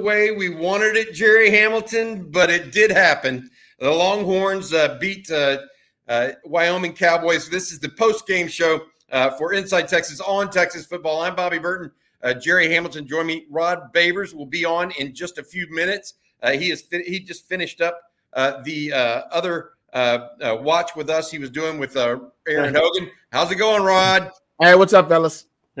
way we wanted it, Gerry Hamilton, but it did happen. The Longhorns uh, beat uh, uh, Wyoming Cowboys. This is the post game show uh, for Inside Texas on Texas football. I'm Bobby Burton. Uh, Gerry Hamilton, join me. Rod Babers will be on in just a few minutes. Uh, he is fi- he just finished up the other watch with us. He was doing with Aaron Hogan. How's it going, Rod? Hey, what's up, fellas?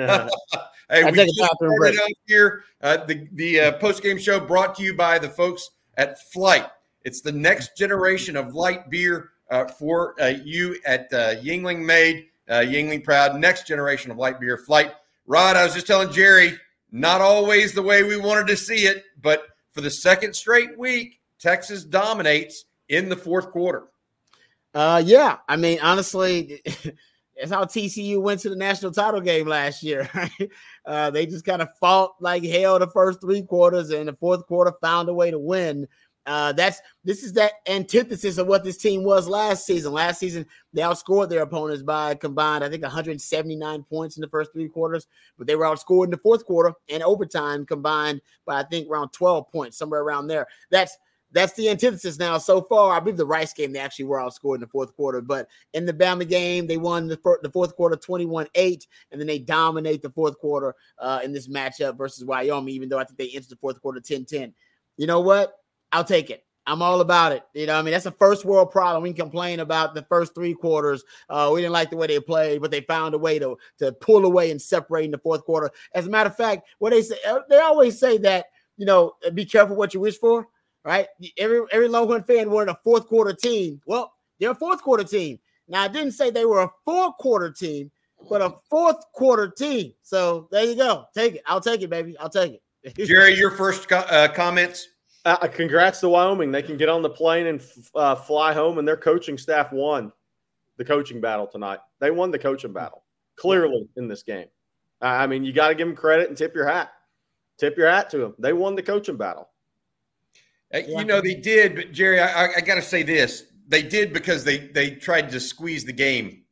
hey, I we just started out here. the the post game show brought to you by the folks at Flight. It's the next generation of light beer uh, for uh, you at uh, Yuengling Made, uh, Yuengling Proud, next generation of light beer flight. Rod, I was just telling Jerry, not always the way we wanted to see it, but for the second straight week, Texas dominates in the fourth quarter. Uh, yeah, I mean, honestly, it's how TCU went to the national title game last year. Uh, they just kind of fought like hell the first three quarters, and the fourth quarter found a way to win. Uh, that's this is that antithesis of what this team was last season. Last season, they outscored their opponents by combined, I think, 179 points in the first three quarters, but they were outscored in the fourth quarter and overtime combined by I think around 12 points, somewhere around there. That's that's the antithesis now. So far, I believe the Rice game they actually were outscored in the fourth quarter, but in the Bama game they won the, the fourth quarter 21-8, and then they dominate the fourth quarter uh, in this matchup versus Wyoming. Even though I think they entered the fourth quarter 10-10. You know what? I'll take it. I'm all about it. You know, I mean, that's a first world problem. We can complain about the first three quarters. Uh, we didn't like the way they played, but they found a way to to pull away and separate in the fourth quarter. As a matter of fact, what they say, uh, they always say that you know, be careful what you wish for. Right? Every every Longhorn fan wanted a fourth quarter team. Well, they're a fourth quarter team. Now, I didn't say they were a four quarter team, but a fourth quarter team. So there you go. Take it. I'll take it, baby. I'll take it. Jerry, your first co- uh, comments. Uh, congrats to Wyoming. They can get on the plane and uh, fly home, and their coaching staff won the coaching battle tonight. They won the coaching battle clearly in this game. I mean, you got to give them credit and tip your hat. Tip your hat to them. They won the coaching battle. Uh, you know they did, but Jerry, I, I got to say this: they did because they they tried to squeeze the game.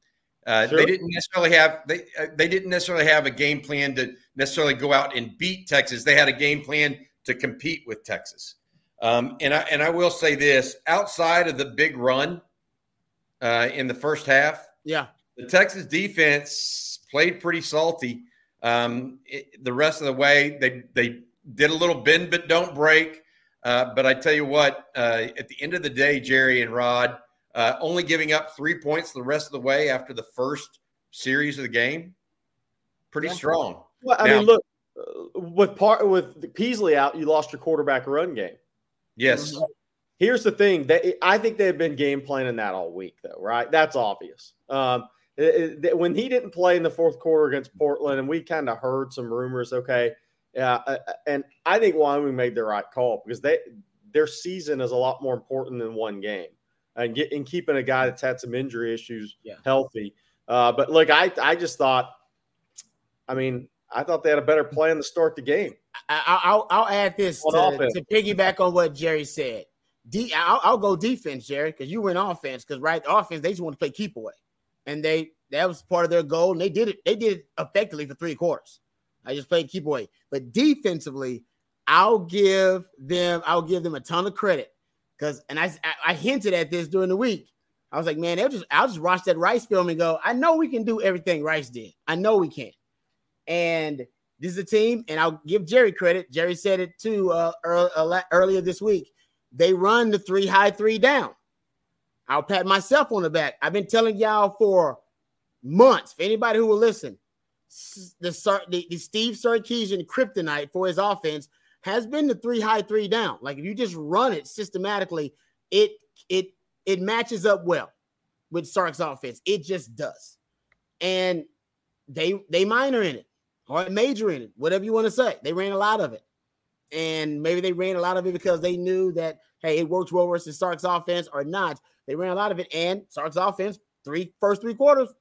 Uh, sure. They didn't necessarily have they uh, they didn't necessarily have a game plan to necessarily go out and beat Texas. They had a game plan to compete with Texas. Um, and I and I will say this: outside of the big run uh, in the first half, yeah, the Texas defense played pretty salty. Um, it, the rest of the way, they they did a little bend but don't break. Uh, but I tell you what, uh, at the end of the day, Jerry and Rod, uh, only giving up three points the rest of the way after the first series of the game, pretty yeah. strong. Well, I now, mean, look, uh, with part with Peasley out, you lost your quarterback run game. Yes. Here's the thing that I think they've been game planning that all week, though, right? That's obvious. Um, it, it, when he didn't play in the fourth quarter against Portland, and we kind of heard some rumors, okay, yeah, uh, uh, and I think Wyoming made the right call because they their season is a lot more important than one game, and get and keeping a guy that's had some injury issues yeah. healthy. Uh, but look, I I just thought, I mean, I thought they had a better plan to start the game. I, will I'll add this to, to, piggyback on what Jerry said. D, I'll, I'll go defense, Jerry, because you went offense. Because right, offense they just want to play keep away, and they that was part of their goal, and they did it. They did it effectively for three quarters. I just played keep away, but defensively, I'll give them I'll give them a ton of credit because, and I I hinted at this during the week. I was like, man, they'll just I'll just watch that Rice film and go, I know we can do everything Rice did. I know we can, and this is a team, and I'll give Jerry credit. Jerry said it too uh, earlier this week. They run the three high three down. I'll pat myself on the back. I've been telling y'all for months. For anybody who will listen, the, the, the Steve Sarkisian kryptonite for his offense has been the three high three down. Like if you just run it systematically, it it it matches up well with Sark's offense. It just does, and they they minor in it or major in it, whatever you want to say. They ran a lot of it. And maybe they ran a lot of it because they knew that, hey, it works well versus Sark's offense or not. They ran a lot of it. And Sark's offense, three first three quarters,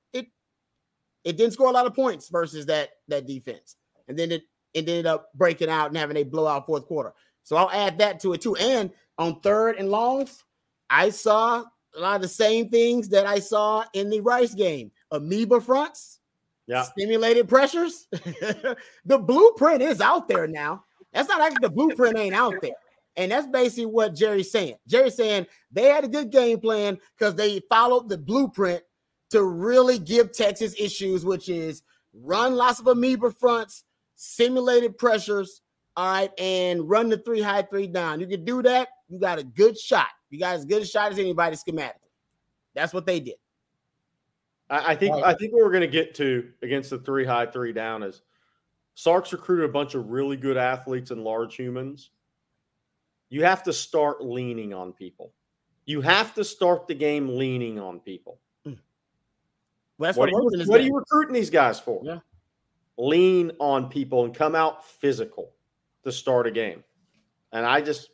it didn't score a lot of points versus that that defense. And then it, it ended up breaking out and having a blowout fourth quarter. So I'll add that to it too. And on third and longs, I saw a lot of the same things that I saw in the Rice game. Amoeba fronts, yeah. simulated pressures. the blueprint is out there now. That's not like the blueprint ain't out there. And that's basically what Jerry's saying. Jerry's saying they had a good game plan because they followed the blueprint to really give Texas issues, which is run lots of amoeba fronts, simulated pressures, all right, and run the three high, three down. You can do that, you got a good shot. You got as good a shot as anybody schematically. That's what they did. I, I think right. I think what we're gonna get to against the three high, three down is Sark's recruited a bunch of really good athletes and large humans. You have to start leaning on people. You have to start the game leaning on people. Well, what, what, are you, what are you recruiting these guys for? Yeah. Lean on people and come out physical to start a game. And I just,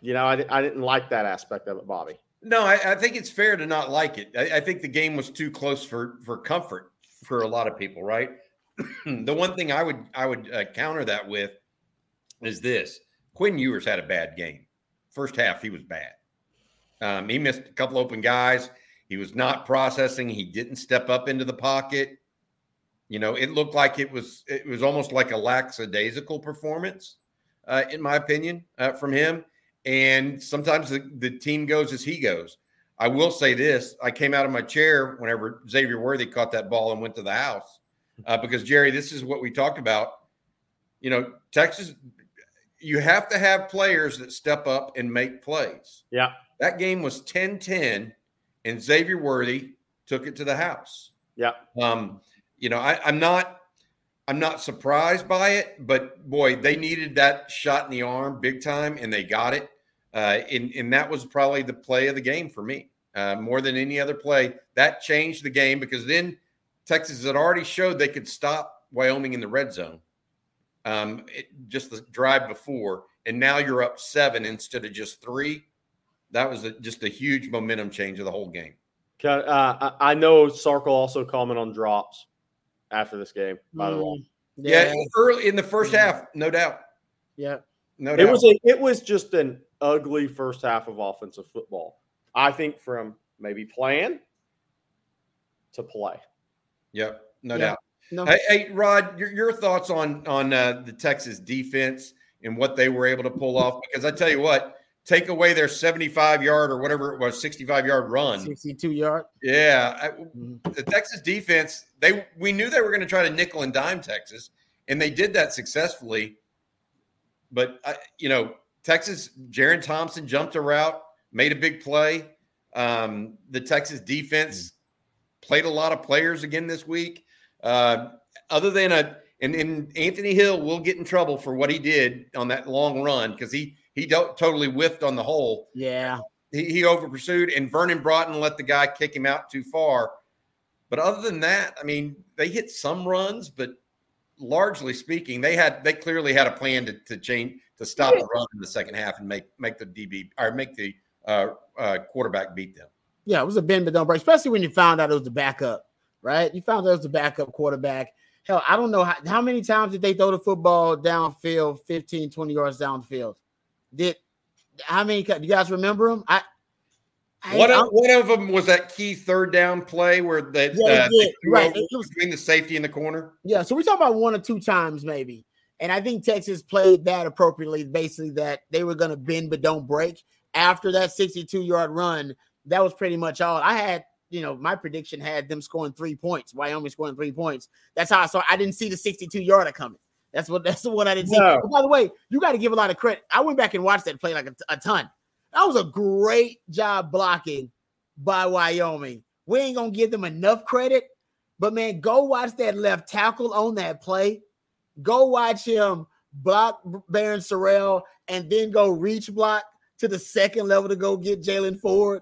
you know, I, I didn't like that aspect of it, Bobby. No, I, I think it's fair to not like it. I, I, think the game was too close for for comfort for a lot of people, right? the one thing I would I would uh, counter that with is this: Quinn Ewers had a bad game. First half, he was bad. Um, he missed a couple open guys. He was not processing. He didn't step up into the pocket. You know, it looked like it was it was almost like a lackadaisical performance, uh, in my opinion, uh, from him. And sometimes the, the team goes as he goes. I will say this: I came out of my chair whenever Xavier Worthy caught that ball and went to the house, uh, because Jerry, this is what we talked about. You know, Texas, you have to have players that step up and make plays. Yeah, that game was 10-10 and Xavier Worthy took it to the house. Yeah. Um, you know, I, I'm not I'm not surprised by it, but boy, they needed that shot in the arm big time, and they got it. Uh, and, and that was probably the play of the game for me, uh, more than any other play. That changed the game because then Texas had already showed they could stop Wyoming in the red zone, um, it, just the drive before, and now you're up seven instead of just three that was a, just a huge momentum change of the whole game. Uh, I know Sark will also comment on drops after this game. By the way, mm, yeah. yeah, early in the first mm. half, no doubt. Yeah, no doubt. It was a, it was just an ugly first half of offensive football. I think from maybe plan to play. Yep, no doubt. No. Hey, hey, Rod, your, your thoughts on on uh, the Texas defense and what they were able to pull off? Because I tell you what, take away their 75 yard or whatever it was, 65 yard run. 62 yard. Yeah. I, mm-hmm. the Texas defense, they we knew they were going to try to nickel and dime Texas, and they did that successfully. But, I, you know, Texas, Jerrin Thompson jumped a route, made a big play. Um, the Texas defense played a lot of players again this week. Uh, other than a, and, and Anthony Hill will get in trouble for what he did on that long run because he he totally whiffed on the hole. Yeah. He, he over pursued, and Vernon Broughton let the guy kick him out too far. But other than that, I mean, they hit some runs, but largely speaking, they had they clearly had a plan to, to change to stop the run in the second half and make make the DB or make the uh, uh, quarterback beat them. Yeah, it was a bend but don't break, especially when you found out it was the backup, right? You found out it was the backup quarterback. Hell, I don't know how, how many times did they throw the football downfield, 15, 20 yards downfield. Did how many? Do you guys remember them? I. I one, of, one of them was that key third down play where they, yeah, uh, they right. It was between the safety and the corner. Yeah, so we're talking about one or two times maybe, and I think Texas played that appropriately. Basically, that they were going to bend but don't break after that 62 yard run. That was pretty much all I had. You know, my prediction had them scoring three points. Wyoming scoring three points. That's how I saw. I didn't see the 62 yarder coming. That's what that's the one I didn't see. No. By the way, you got to give a lot of credit. I went back and watched that play like a, a ton. That was a great job blocking by Wyoming. We ain't gonna give them enough credit, but man, go watch that left tackle on that play. Go watch him block Barryn Sorrell and then go reach block to the second level to go get Jaylan Ford,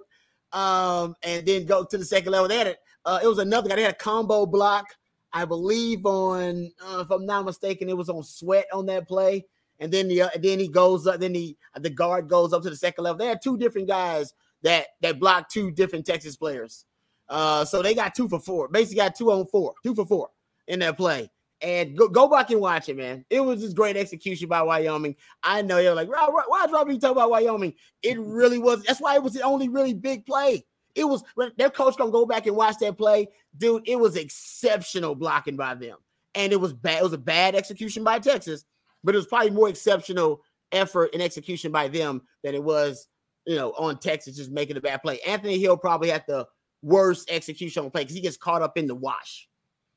um, and then go to the second level. They had it. Uh, it was another guy. They had a combo block I believe on, uh, if I'm not mistaken, it was on Sweat on that play. And then the uh, then he goes up, then he the guard goes up to the second level. They had two different guys that that blocked two different Texas players. Uh, so they got two for four. Basically, got two on four, two for four in that play. And go, go back and watch it, man. It was just great execution by Wyoming. I know you're like, why, why is Robbie talking about Wyoming? It really was. That's why it was the only really big play. It was when their coach gonna go back and watch that play, dude. It was exceptional blocking by them, and it was bad. It was a bad execution by Texas, but it was probably more exceptional effort and execution by them than it was, you know, on Texas just making a bad play. Anthony Hill probably had the worst execution on play because he gets caught up in the wash.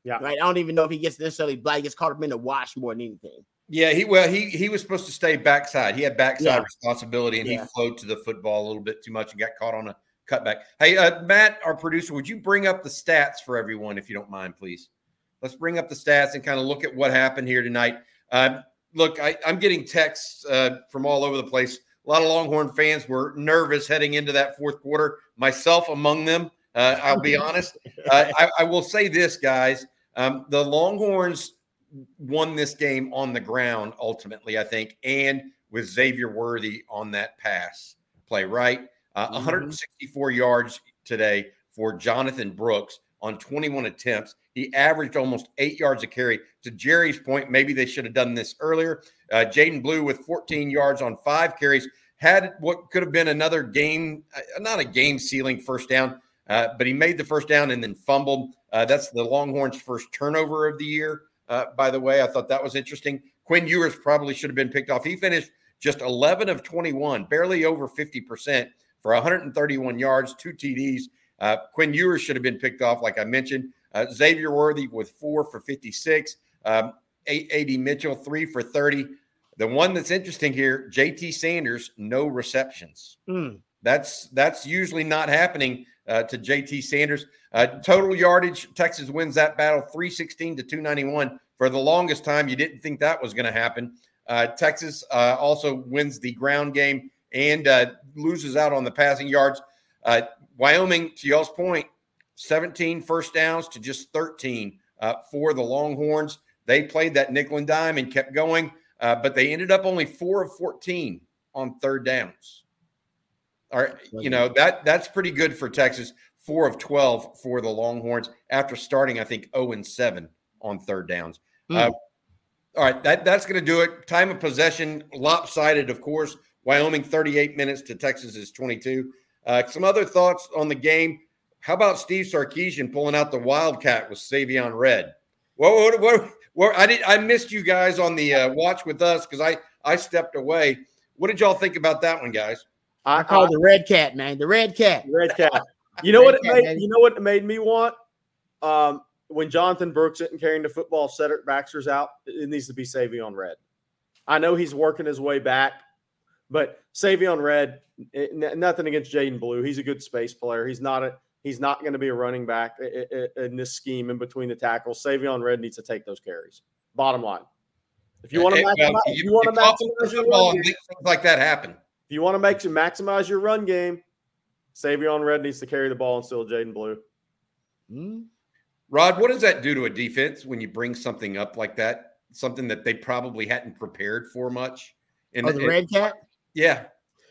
Yeah. Right. I don't even know if he gets necessarily black. He gets caught up in the wash more than anything. Yeah, he well he he was supposed to stay backside. He had backside yeah. responsibility, and yeah. he flowed to the football a little bit too much and got caught on a cutback. Hey, uh, Matt, our producer, would you bring up the stats for everyone if you don't mind, please? Let's bring up the stats and kind of look at what happened here tonight. Uh, look, I, am getting texts uh, from all over the place. A lot of Longhorn fans were nervous heading into that fourth quarter, myself among them. Uh, I'll be honest. Uh, I, I, will say this, guys. Um, the Longhorns won this game on the ground ultimately, I think, and with Xavier Worthy on that pass play, right? Uh, mm-hmm. 164 yards today for Jonathan Brooks on 21 attempts. He averaged almost eight yards a carry. To Jerry's point, maybe they should have done this earlier. Uh, Jaydon Blue with 14 yards on five carries had what could have been another game, uh, not a game sealing first down, uh, but he made the first down and then fumbled. Uh, that's the Longhorns' first turnover of the year. Uh, by the way, I thought that was interesting. Quinn Ewers probably should have been picked off. He finished just 11 of 21, barely over 50% for 131 yards, two TDs. Uh, Quinn Ewers should have been picked off, like I mentioned. Uh, Xavier Worthy with four for 56. Um, AD Mitchell, three for 30. The one that's interesting here, JT Sanders, no receptions. Mm. That's that's usually not happening uh, to JT Sanders. Uh, total yardage, Texas wins that battle 316 to 291. For the longest time, you didn't think that was going to happen. Uh, Texas uh, also wins the ground game and uh, loses out on the passing yards. Uh, Wyoming, to y'all's point, 17 first downs to just 13 for the Longhorns. They played that nickel and dime and kept going, but they ended up only four of 14 on third downs. All right, you know that that's pretty good for Texas. Four of twelve for the Longhorns after starting, I think, 0 and 7 on third downs. Mm. Uh, all right, that that's going to do it. Time of possession lopsided, of course. Wyoming thirty-eight minutes to Texas is twenty-two. Uh, some other thoughts on the game. How about Steve Sarkisian pulling out the Wildcat with Savion Red? What, what, what, what I did I missed you guys on the uh, watch with us because I I stepped away. What did y'all think about that one, guys? I, call it the red cat, man. The red cat. red cat. You know what it made? Baby. You know what it made me want? Um, when Jonathan Brooks isn't carrying the football, Cedric Baxter's out. It needs to be Savion Red. I know he's working his way back, but Savion Red. Eh, it, nothing against Jaydon Blue. He's a good space player. He's not a. He's not going to be a running back eh, eh, in this scheme in between the tackles. Savion Red needs to take those carries. Bottom line. If you want to maximize, if you, want to maximize your ball, things like that happen. If you want to make you maximize your run game, Savion Red needs to carry the ball and still Jaydon Blue. Hmm. Rod, what does that do to a defense when you bring something up like that? Something that they probably hadn't prepared for much. In oh, the, the red cat. Yeah,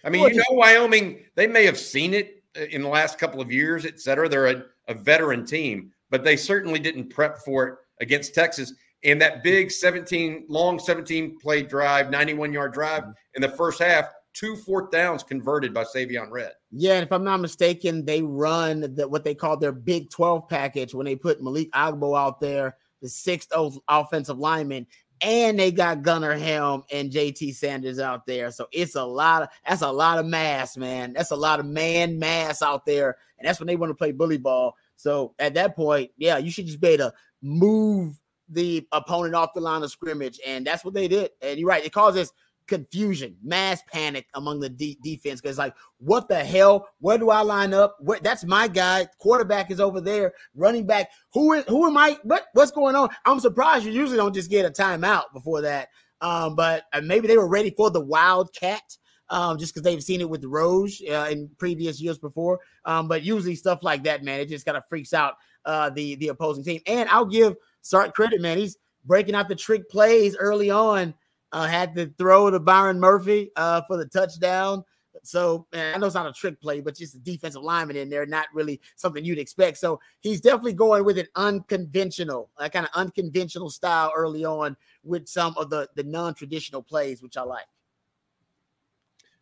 I mean, well, you know, Wyoming. They may have seen it uh, in the last couple of years, et cetera. They're a, a veteran team, but they certainly didn't prep for it against Texas. And that big 17 long 17 play drive, 91 yard drive mm-hmm. in the first half two fourth downs converted by Savion Red. Yeah, and if I'm not mistaken, they run the, what they call their Big 12 package when they put Malik Agbo out there, the sixth offensive lineman, and they got Gunnar Helm and JT Sanders out there. So it's a lot of that's a lot of mass, man. That's a lot of man mass out there, and that's when they want to play bully ball. So at that point, yeah, you should just be able to move the opponent off the line of scrimmage, and that's what they did. And you're right, it causes confusion, mass panic among the de- defense because like, what the hell? Where do I line up? Where, that's my guy. Quarterback is over there. Running back. Who is, who am I? What what's going on? I'm surprised you usually don't just get a timeout before that. Um, but uh, maybe they were ready for the wildcat. Um, just because they've seen it with Roche uh, in previous years before. Um, but usually stuff like that, man, it just kind of freaks out uh, the the opposing team. And I'll give Sark credit, man. He's breaking out the trick plays early on uh, had to throw to Byron Murphy uh, for the touchdown. So I know it's not a trick play, but just a defensive lineman in there, not really something you'd expect. So he's definitely going with an unconventional, kind of unconventional style early on with some of the the non-traditional plays, which I like.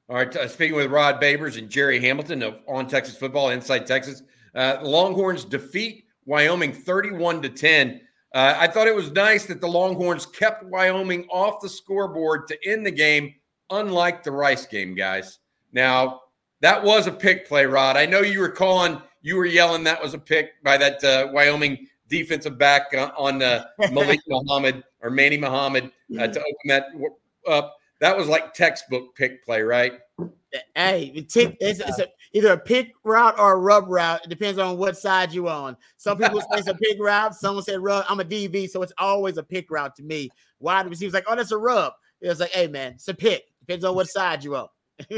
All right, uh, speaking with Rod Babers and Gerry Hamilton of On Texas Football, Inside Texas, uh, Longhorns defeat Wyoming 31 to 10. Uh, I thought it was nice that the Longhorns kept Wyoming off the scoreboard to end the game, unlike the Rice game, guys. Now, that was a pick play, Rod. I know you were calling, you were yelling that was a pick by that uh, Wyoming defensive back uh, on uh, Malik Muhammad or Manny Muhammad uh, to open that up. That was like textbook pick play, right? Hey, it's, it's a, either a pick route or a rub route. It depends on what side you're on. Some people say it's a pick route. Someone said rub. I'm a DB, so it's always a pick route to me. Wide receivers like, oh, that's a rub. It's like, hey, man, it's a pick. Depends on what side you're on.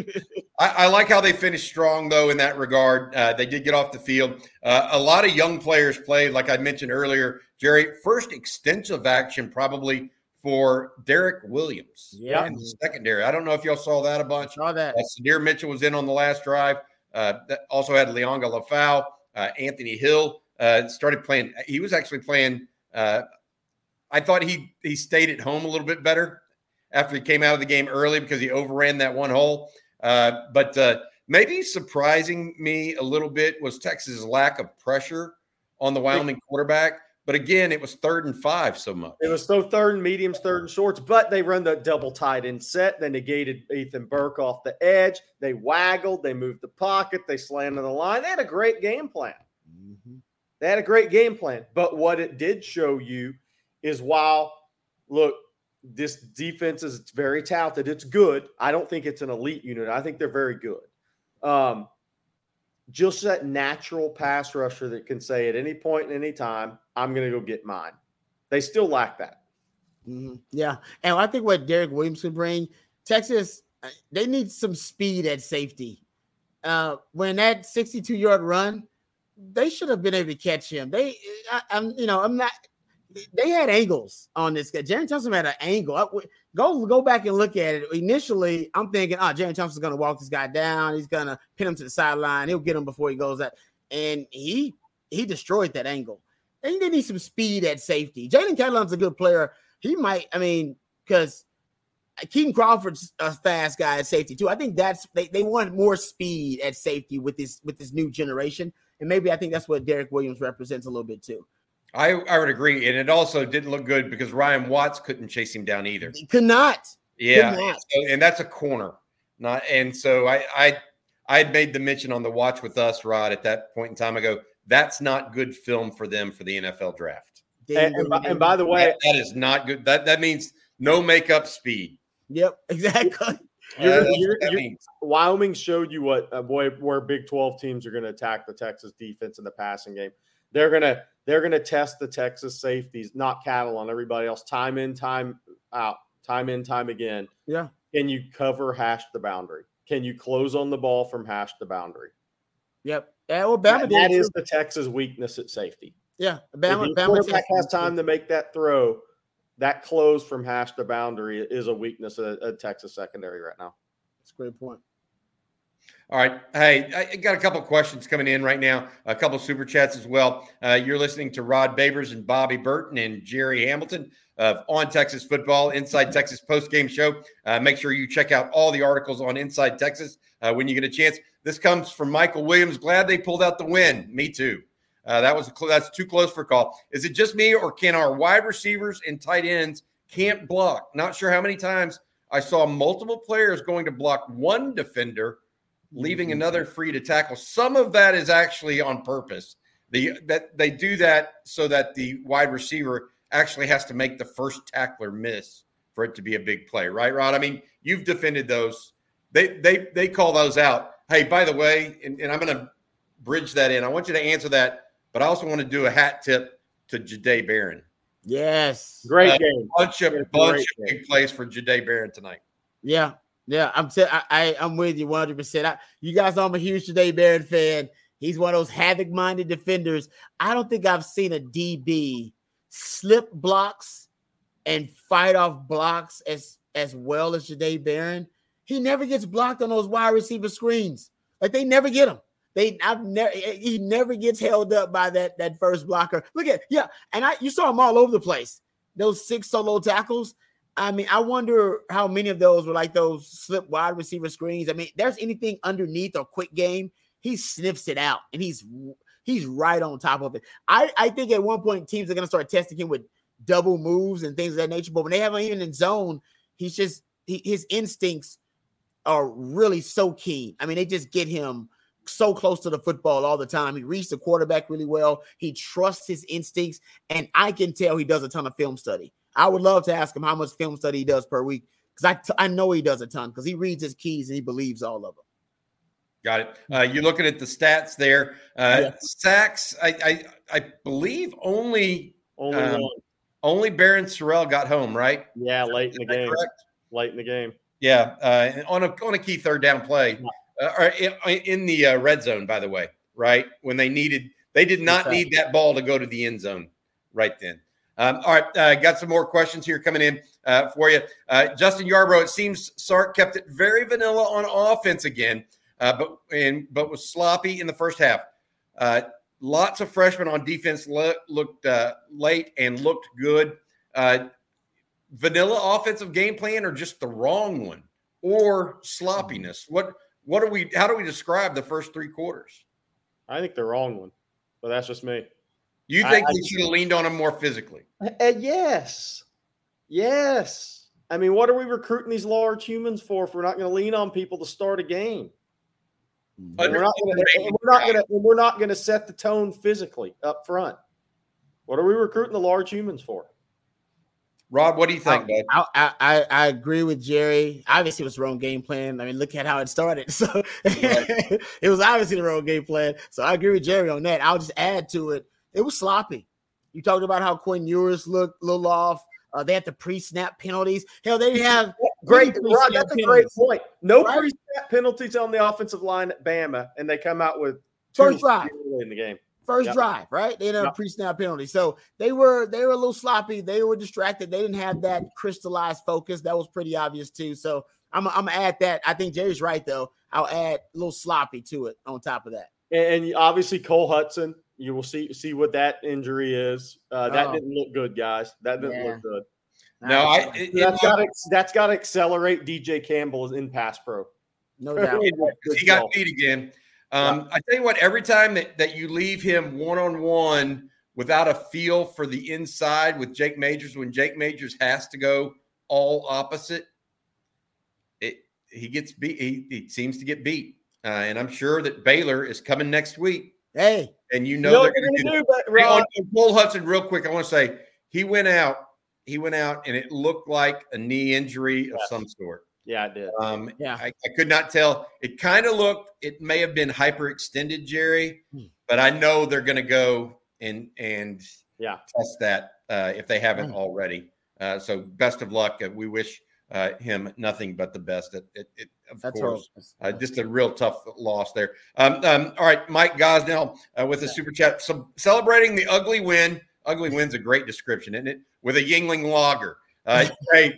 I, I, like how they finished strong, though, in that regard. Uh, they did get off the field. Uh, a lot of young players played, like I mentioned earlier. Jerry, first extensive action probably for Derek Williams yeah. in the secondary. I don't know if y'all saw that a bunch. Saw that. Uh, Sydir Mitchell was in on the last drive. Uh, that also had Liona Lefau, uh, Anthony Hill uh, started playing. He was actually playing. I thought he he stayed at home a little bit better after he came out of the game early because he overran that one hole. But maybe surprising me a little bit was Texas's lack of pressure on the Wyoming quarterback. But again, it was third and five so much. It was so third and mediums, third and shorts, but they run the double tight end set. They negated Ethan Burke off the edge. They waggled, they moved the pocket, they slanted the line. They had a great game plan. Mm-hmm. They had a great game plan. But what it did show you is while, look, this defense is very talented. It's good. I don't think it's an elite unit. I think they're very good. Um, just that natural pass rusher that can say at any point in any time, I'm going to go get mine. They still lack that. Mm-hmm. Yeah. And I think what Derek Williams can bring, Texas, uh, they need some speed at safety. Uh, when that 62 yard run, they should have been able to catch him. They, I, am you know, I'm not they had angles on this guy. Jerrin Thompson had an angle. Go go back and look at it. Initially, I'm thinking, ah, oh, Jerrin Thompson's gonna walk this guy down. He's gonna pin him to the sideline. He'll get him before he goes out. And he he destroyed that angle. And they need some speed at safety. Jalen Catalon's a good player. He might, I mean, because Kitan Crawford's a fast guy at safety too. I think that's they, they want more speed at safety with this with this new generation. And maybe I think that's what Derek Williams represents a little bit too. I, I would agree. And it also didn't look good because Ryan Watts couldn't chase him down either. He could not. Yeah. Could not. So, and that's a corner. Not and so I I I had made the mention on the watch with us, Rod, at that point in time ago. That's not good film for them for the NFL draft. And, and, by, and by, the way, that, that is not good. That that means no makeup speed. Yep, exactly. You're, you're, you're, Wyoming showed you what uh, boy where Big Twelve teams are going to attack the Texas defense in the passing game. They're gonna they're gonna test the Texas safeties, not cattle on everybody else, time in, time out, time in, time again. Yeah. Can you cover hash the boundary? Can you close on the ball from hash the boundary? Yep. Alabama that, that is the Texas weakness at safety. Yeah, Bama, if quarterback has time to make that throw. That close from hash to boundary is a weakness at, at Texas secondary right now. That's a great point. All right. Hey, I got a couple questions coming in right now, a couple super chats as well. Uh, you're listening to Rod Babers and Bobby Burton and Gerry Hamilton of On Texas Football, Inside Texas post game show. Uh, make sure you check out all the articles on Inside Texas uh, when you get a chance. This comes from Michael Williams. Glad they pulled out the win. Me too. Uh, that was cl- that's too close for call. Is it just me, or can our wide receivers and tight ends can't block? Not sure how many times I saw multiple players going to block one defender leaving mm-hmm. another free to tackle. Some of that is actually on purpose. The that they do that so that the wide receiver actually has to make the first tackler miss for it to be a big play, right, Rod? I mean, you've defended those. They they they call those out. Hey, by the way, and, and I'm going to bridge that in. I want you to answer that, but I also want to do a hat tip to Jahdae Barron. Yes, great uh, game. Bunch of bunch of big plays for Jahdae Barron tonight. Yeah, yeah, I'm t- I, I I'm with you 100. percent You guys know I'm a huge Jahdae Barron fan. He's one of those havoc-minded defenders. I don't think I've seen a DB slip blocks and fight off blocks as as well as Jahdae Barron. He never gets blocked on those wide receiver screens. Like they never get him. They I've never eh, eh, he never gets held up by that that first blocker. Look at yeah, and I you saw him all over the place. Those six solo tackles. I mean, I wonder how many of those were like those slip wide receiver screens. I mean, there's anything underneath or quick game, he sniffs it out and he's He's right on top of it. I, I think at one point teams are to start testing him with double moves and things of that nature. But when they have him even in zone, he's just he, his instincts are really so keen. I mean, they just get him so close to the football all the time. He reads the quarterback really well. He trusts his instincts, and I can tell he does a ton of film study. I would love to ask him how much film study he does per week because I, t- I know he does a ton because he reads his keys and he believes all of them. Got it. Uh, you're looking at the stats there. Uh, yeah. Sacks, I, I, I believe only only um, only Barryn Sorrell got home, right? Yeah, late in the game. Correct? Late in the game. Yeah, uh, on a on a key third down play, uh, or in, in the uh, red zone, by the way, right when they needed, they did not need that ball to go to the end zone right then. Um, all right, uh, got some more questions here coming in uh, for you. Uh, Justin Yarbrough, it seems Sark kept it very vanilla on offense again, uh, but and but was sloppy in the first half. Uh, lots of freshmen on defense le- looked uh, late and looked good. vanilla offensive game plan or just the wrong one or sloppiness? What what are we? How do we describe the first three quarters? I think the wrong one, but that's just me. You think I, we should have leaned on him more physically? Uh, yes, yes. I mean, what are we recruiting these large humans for if we're not going to lean on people to start a game? we're not going to we're not going to set the tone physically up front. What are we recruiting the large humans for? Rob, what do you think, I, I, I, I, agree with Jerry. Obviously, it was the wrong game plan. I mean, look at how it started. So right. it was obviously the wrong game plan. So I agree with Jerry on that. I'll just add to it. It was sloppy. You talked about how Quinn Ewers looked a little off. Uh, they had the pre-snap penalties. Hell, they didn't have great. Rod, that's penalties. a great point. No right? pre-snap penalties on the offensive line at Bama, and they come out with first drive in the game. First yep. drive, right? They didn't have yep. pre-snap penalty. So they were they were a little sloppy. They were distracted. They didn't have that crystallized focus. That was pretty obvious too. So I'm, I'm gonna add that. I think Jerry's right though. I'll add a little sloppy to it on top of that. And, and obviously Cole Hutson, you will see see what that injury is. Uh, that oh. didn't look good, guys. That didn't yeah. look good. No, I it, that's got to that's got to accelerate DJ Campbell in pass pro. No doubt. he got beat again. Um, I tell you what, every time that, that you leave him one on one without a feel for the inside with Jake Majors, when Jake Majors has to go all opposite, it he gets beat. He, he seems to get beat, uh, and I'm sure that Baylor is coming next week. Hey, and you know, you know they're going to do. do hey, on Cole Hutson, real quick, I want to say he went out. He went out, and it looked like a knee injury of some sort. Yeah, I did. Um, yeah, I, I, could not tell. It kind of looked. It may have been hyperextended, Jerry, hmm. but I know they're going to go and and yeah test that uh, if they haven't hmm. already. Uh, so best of luck. We wish uh, him nothing but the best. It, it, it of That's course, uh, just a real tough loss there. Um, um, all right, Mike Gosnell uh, with a super chat, so celebrating the ugly win. Ugly win's a great description, isn't it? With a Yuengling lager. Uh, great.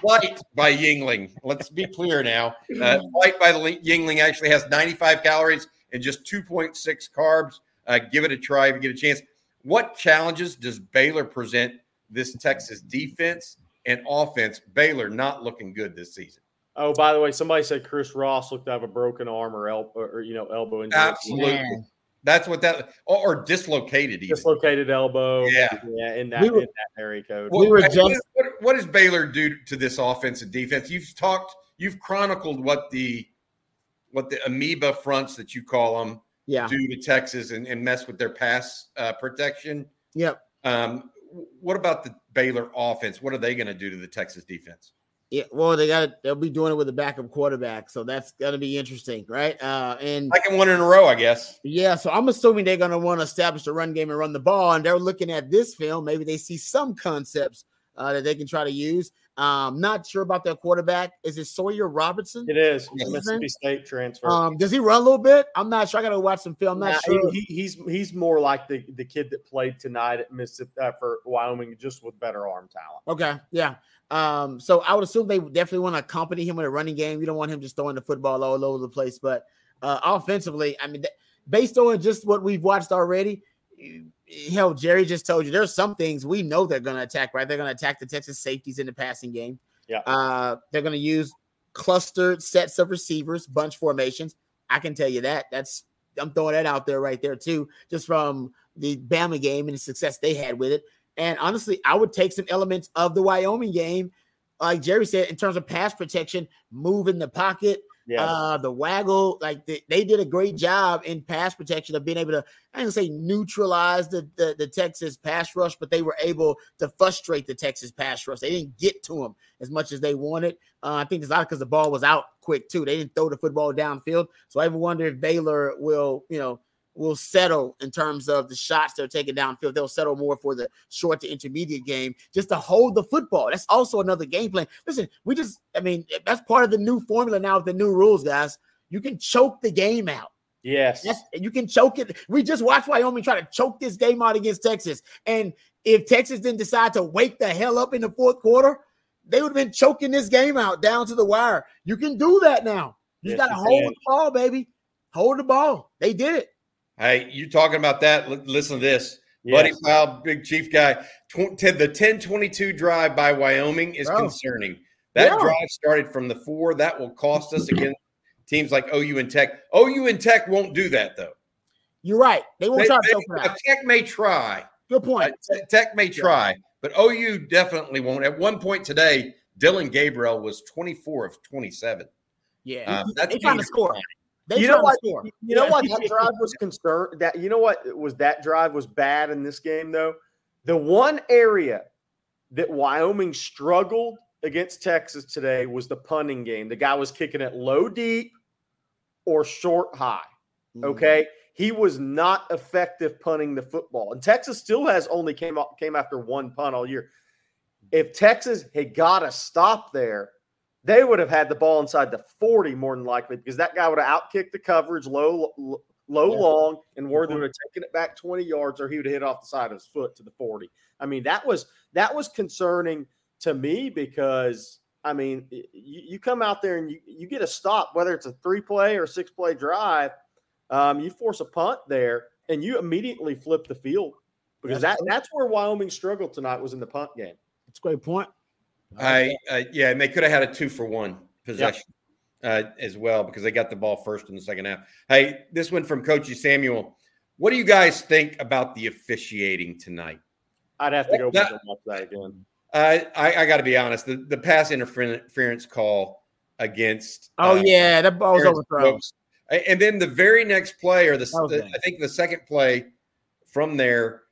Flight by Yuengling. Let's be clear now. Uh, Flight by the Yuengling actually has 95 calories and just 2.6 carbs. Uh, give it a try if you get a chance. What challenges does Baylor present this Texas defense and offense? Baylor not looking good this season. Oh, by the way, somebody said Chris Ross looked to have a broken arm or elbow, or you know, elbow injury. Absolutely. That's what that or, or dislocated, even. dislocated elbow. Yeah, yeah, in that, we were, in that area code. we were just, what, what does Baylor do to this offense and defense? You've talked, you've chronicled what the what the amoeba fronts that you call them, yeah. do to Texas and, and mess with their pass uh, protection. Yep. Um, what about the Baylor offense? What are they going to do to the Texas defense? Yeah, well, they got they'll be doing it with a backup quarterback, so that's gonna be interesting, right? Uh, and can one in a row, I guess. Yeah, so I'm assuming they're gonna want to establish the run game and run the ball, and they're looking at this film. Maybe they see some concepts uh, that they can try to use. Um, not sure about their quarterback. Is it Sawyer Robertson? It is Mississippi State transfer. Um, does he run a little bit? I'm not sure. I got to watch some film. I'm not nah, sure. He, he's he's more like the the kid that played tonight at Mississippi uh, for Wyoming, just with better arm talent. Okay, yeah. Um, so I would assume they definitely want to accompany him with a running game. You don't want him just throwing the football all over the place. But uh, offensively, I mean, th- based on just what we've watched already, hell, Jerry just told you there's some things we know they're going to attack. Right, they're going to attack the Texas safeties in the passing game. Yeah, uh, they're going to use clustered sets of receivers, bunch formations. I can tell you that. That's I'm throwing that out there right there too, just from the Bama game and the success they had with it. And honestly, I would take some elements of the Wyoming game, like Jerry said, in terms of pass protection, moving the pocket, yeah. Uh, the waggle, like they, they did a great job in pass protection of being able to, I didn't say neutralize the, the, the Texas pass rush, but they were able to frustrate the Texas pass rush. They didn't get to them as much as they wanted. Uh, I think it's a lot because the ball was out quick too. They didn't throw the football downfield. So I ever wonder if Baylor will, you know, will settle in terms of the shots they're taking downfield. They'll settle more for the short to intermediate game just to hold the football. That's also another game plan. Listen, we just, I mean, that's part of the new formula now with the new rules, guys. You can choke the game out. Yes. That's, you can choke it. We just watched Wyoming try to choke this game out against Texas. And if Texas didn't decide to wake the hell up in the fourth quarter, they would have been choking this game out down to the wire. You can do that now. You yes, got to hold the ball, baby. Hold the ball. They did it. Hey, you talking about that? L- listen to this. Yes. Buddy Powell, big chief guy. Tw- the 1022 drive by Wyoming is concerning. That yeah. drive started from the four. That will cost us against teams like OU and Tech. OU and Tech won't do that, though. You're right. They won't they, try they, to Tech may try. Good point. Uh, Tech may try, but OU definitely won't. At one point today, Dillon Gabriel was 24 of 27. Yeah, um, that's trying to score. They you know what? You know what? That drive was concerned. That you know what was that drive was bad in this game though. The one area that Wyoming struggled against Texas today was the punting game. The guy was kicking it low deep or short high. Mm-hmm. Okay. Mm-hmm. He was not effective punting the football. And Texas still has only came up, came after one punt all year. If Texas had got a stop there, they would have had the ball inside the 40 more than likely because that guy would have outkicked the coverage low, low, yeah. long, and Worthy would have taken it back 20 yards, or he would have hit off the side of his foot to the 40. I mean, that was that was concerning to me because I mean, you, you come out there and you, you get a stop, whether it's a three play or six play drive, um, you force a punt there, and you immediately flip the field because that's that, that's where Wyoming struggled tonight was in the punt game. That's a great point. I uh, yeah, and they could have had a two for one possession yep. uh, as well because they got the ball first in the second half. Hey, this one from Coachy Samuel. What do you guys think about the officiating tonight? I'd have to go back and watch that again. Uh, I, I got to be honest. The, the pass interference call against. Oh uh, yeah, that ball was overthrown. And then the very next play, or the, the I think the second play from there,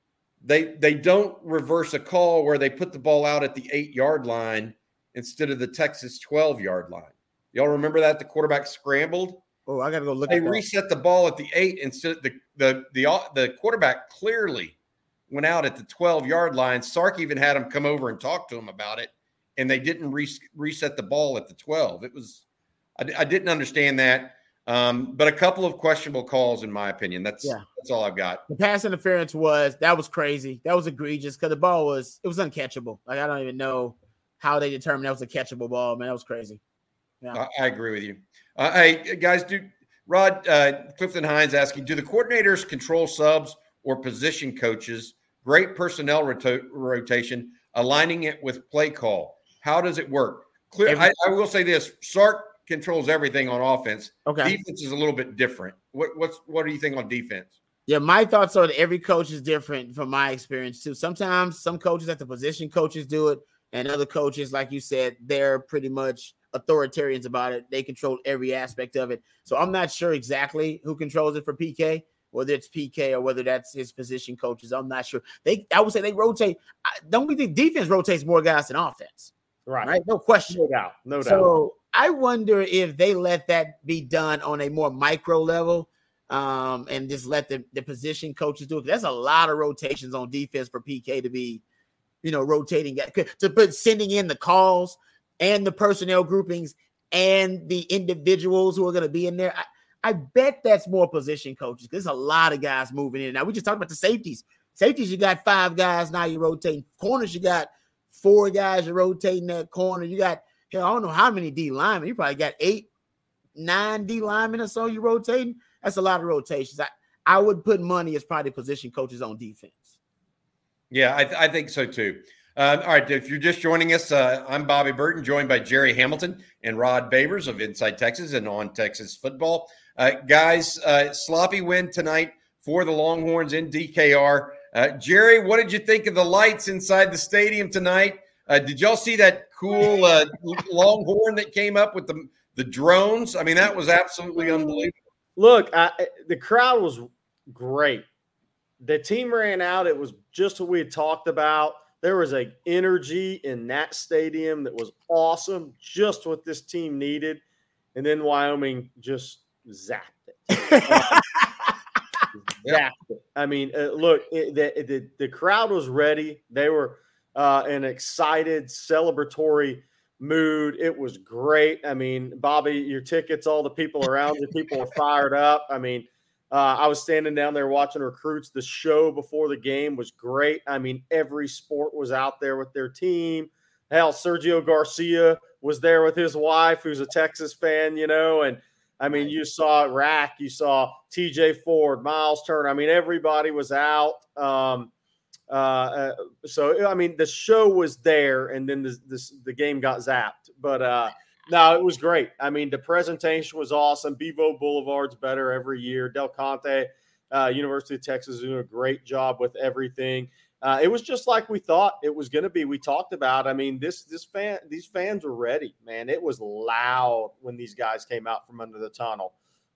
they they don't reverse a call where they put the ball out at the eight yard line instead of the Texas 12 yard line. Y'all remember that the quarterback scrambled? Oh, I gotta go look. They reset the ball at the eight instead. The the the uh, the quarterback clearly went out at the 12 yard line. Sark even had him come over and talk to him about it, and they didn't re- reset the ball at the 12. It was I, I didn't understand that. Um, but a couple of questionable calls, in my opinion. That's yeah. that's all I've got. The pass interference was that was crazy. That was egregious because the ball was it was uncatchable. Like I don't even know how they determined that was a catchable ball. Man, that was crazy. Yeah, I, I agree with you. Uh, hey guys, do Rod uh, Clifton Hines asking, do the coordinators control subs or position coaches? Great personnel roto- rotation, aligning it with play call. How does it work? Clear. Every- I, I will say this: Sark controls everything on offense. Okay. Defense is a little bit different. What what's what do you think on defense? Yeah, my thoughts are that every coach is different from my experience too. Sometimes some coaches at the position coaches do it, and other coaches, like you said, they're pretty much authoritarians about it. They control every aspect of it. So I'm not sure exactly who controls it for PK, whether it's PK or whether that's his position coaches. I'm not sure. They I would say they rotate. Don't we think defense rotates more guys than offense? Right. Right. No question. No doubt. No doubt. So I wonder if they let that be done on a more micro level um, and just let the, the position coaches do it. That's a lot of rotations on defense for PK to be, you know, rotating to put sending in the calls and the personnel groupings and the individuals who are going to be in there. I, I bet that's more position coaches. Because there's a lot of guys moving in. Now we just talked about the safeties. Safeties, you got five guys now. You're rotating corners. You got four guys. You're rotating that corner. You got Hell, I don't know how many D linemen. You probably got eight, nine D linemen or so you rotating. That's a lot of rotations. I, I would put money as probably position coaches on defense. Yeah, I, th- I think so too. Uh, all right, if you're just joining us, uh, I'm Bobby Burton, joined by Gerry Hamilton and Rod Babers of Inside Texas and on Texas Football. Uh, guys, uh, sloppy win tonight for the Longhorns in DKR. Uh, Jerry, what did you think of the lights inside the stadium tonight? Uh, did y'all see that cool uh, Longhorn that came up with the the drones? I mean, that was absolutely unbelievable. Look, I, the crowd was great. The team ran out. It was just what we had talked about. There was a energy in that stadium that was awesome, just what this team needed. And then Wyoming just zapped it. zapped it. I mean, uh, look, it, the, the, the crowd was ready. They were uh, an excited, celebratory mood. It was great. I mean, Bobby, your tickets, all the people around you, people were fired up. I mean, uh, I was standing down there watching recruits. The show before the game was great. I mean, every sport was out there with their team. Hell, Sergio Garcia was there with his wife, who's a Texas fan, you know, and I mean, you saw Rack, you saw TJ Ford, Myles Turner. I mean, everybody was out. Um, uh, uh, so I mean, the show was there, and then the this, the game got zapped. But uh, no, it was great. I mean, the presentation was awesome. Bevo Boulevard's better every year. Del Conte, uh, University of Texas, doing a great job with everything. Uh, it was just like we thought it was going to be. We talked about. I mean, this this fan these fans were ready, man. It was loud when these guys came out from under the tunnel,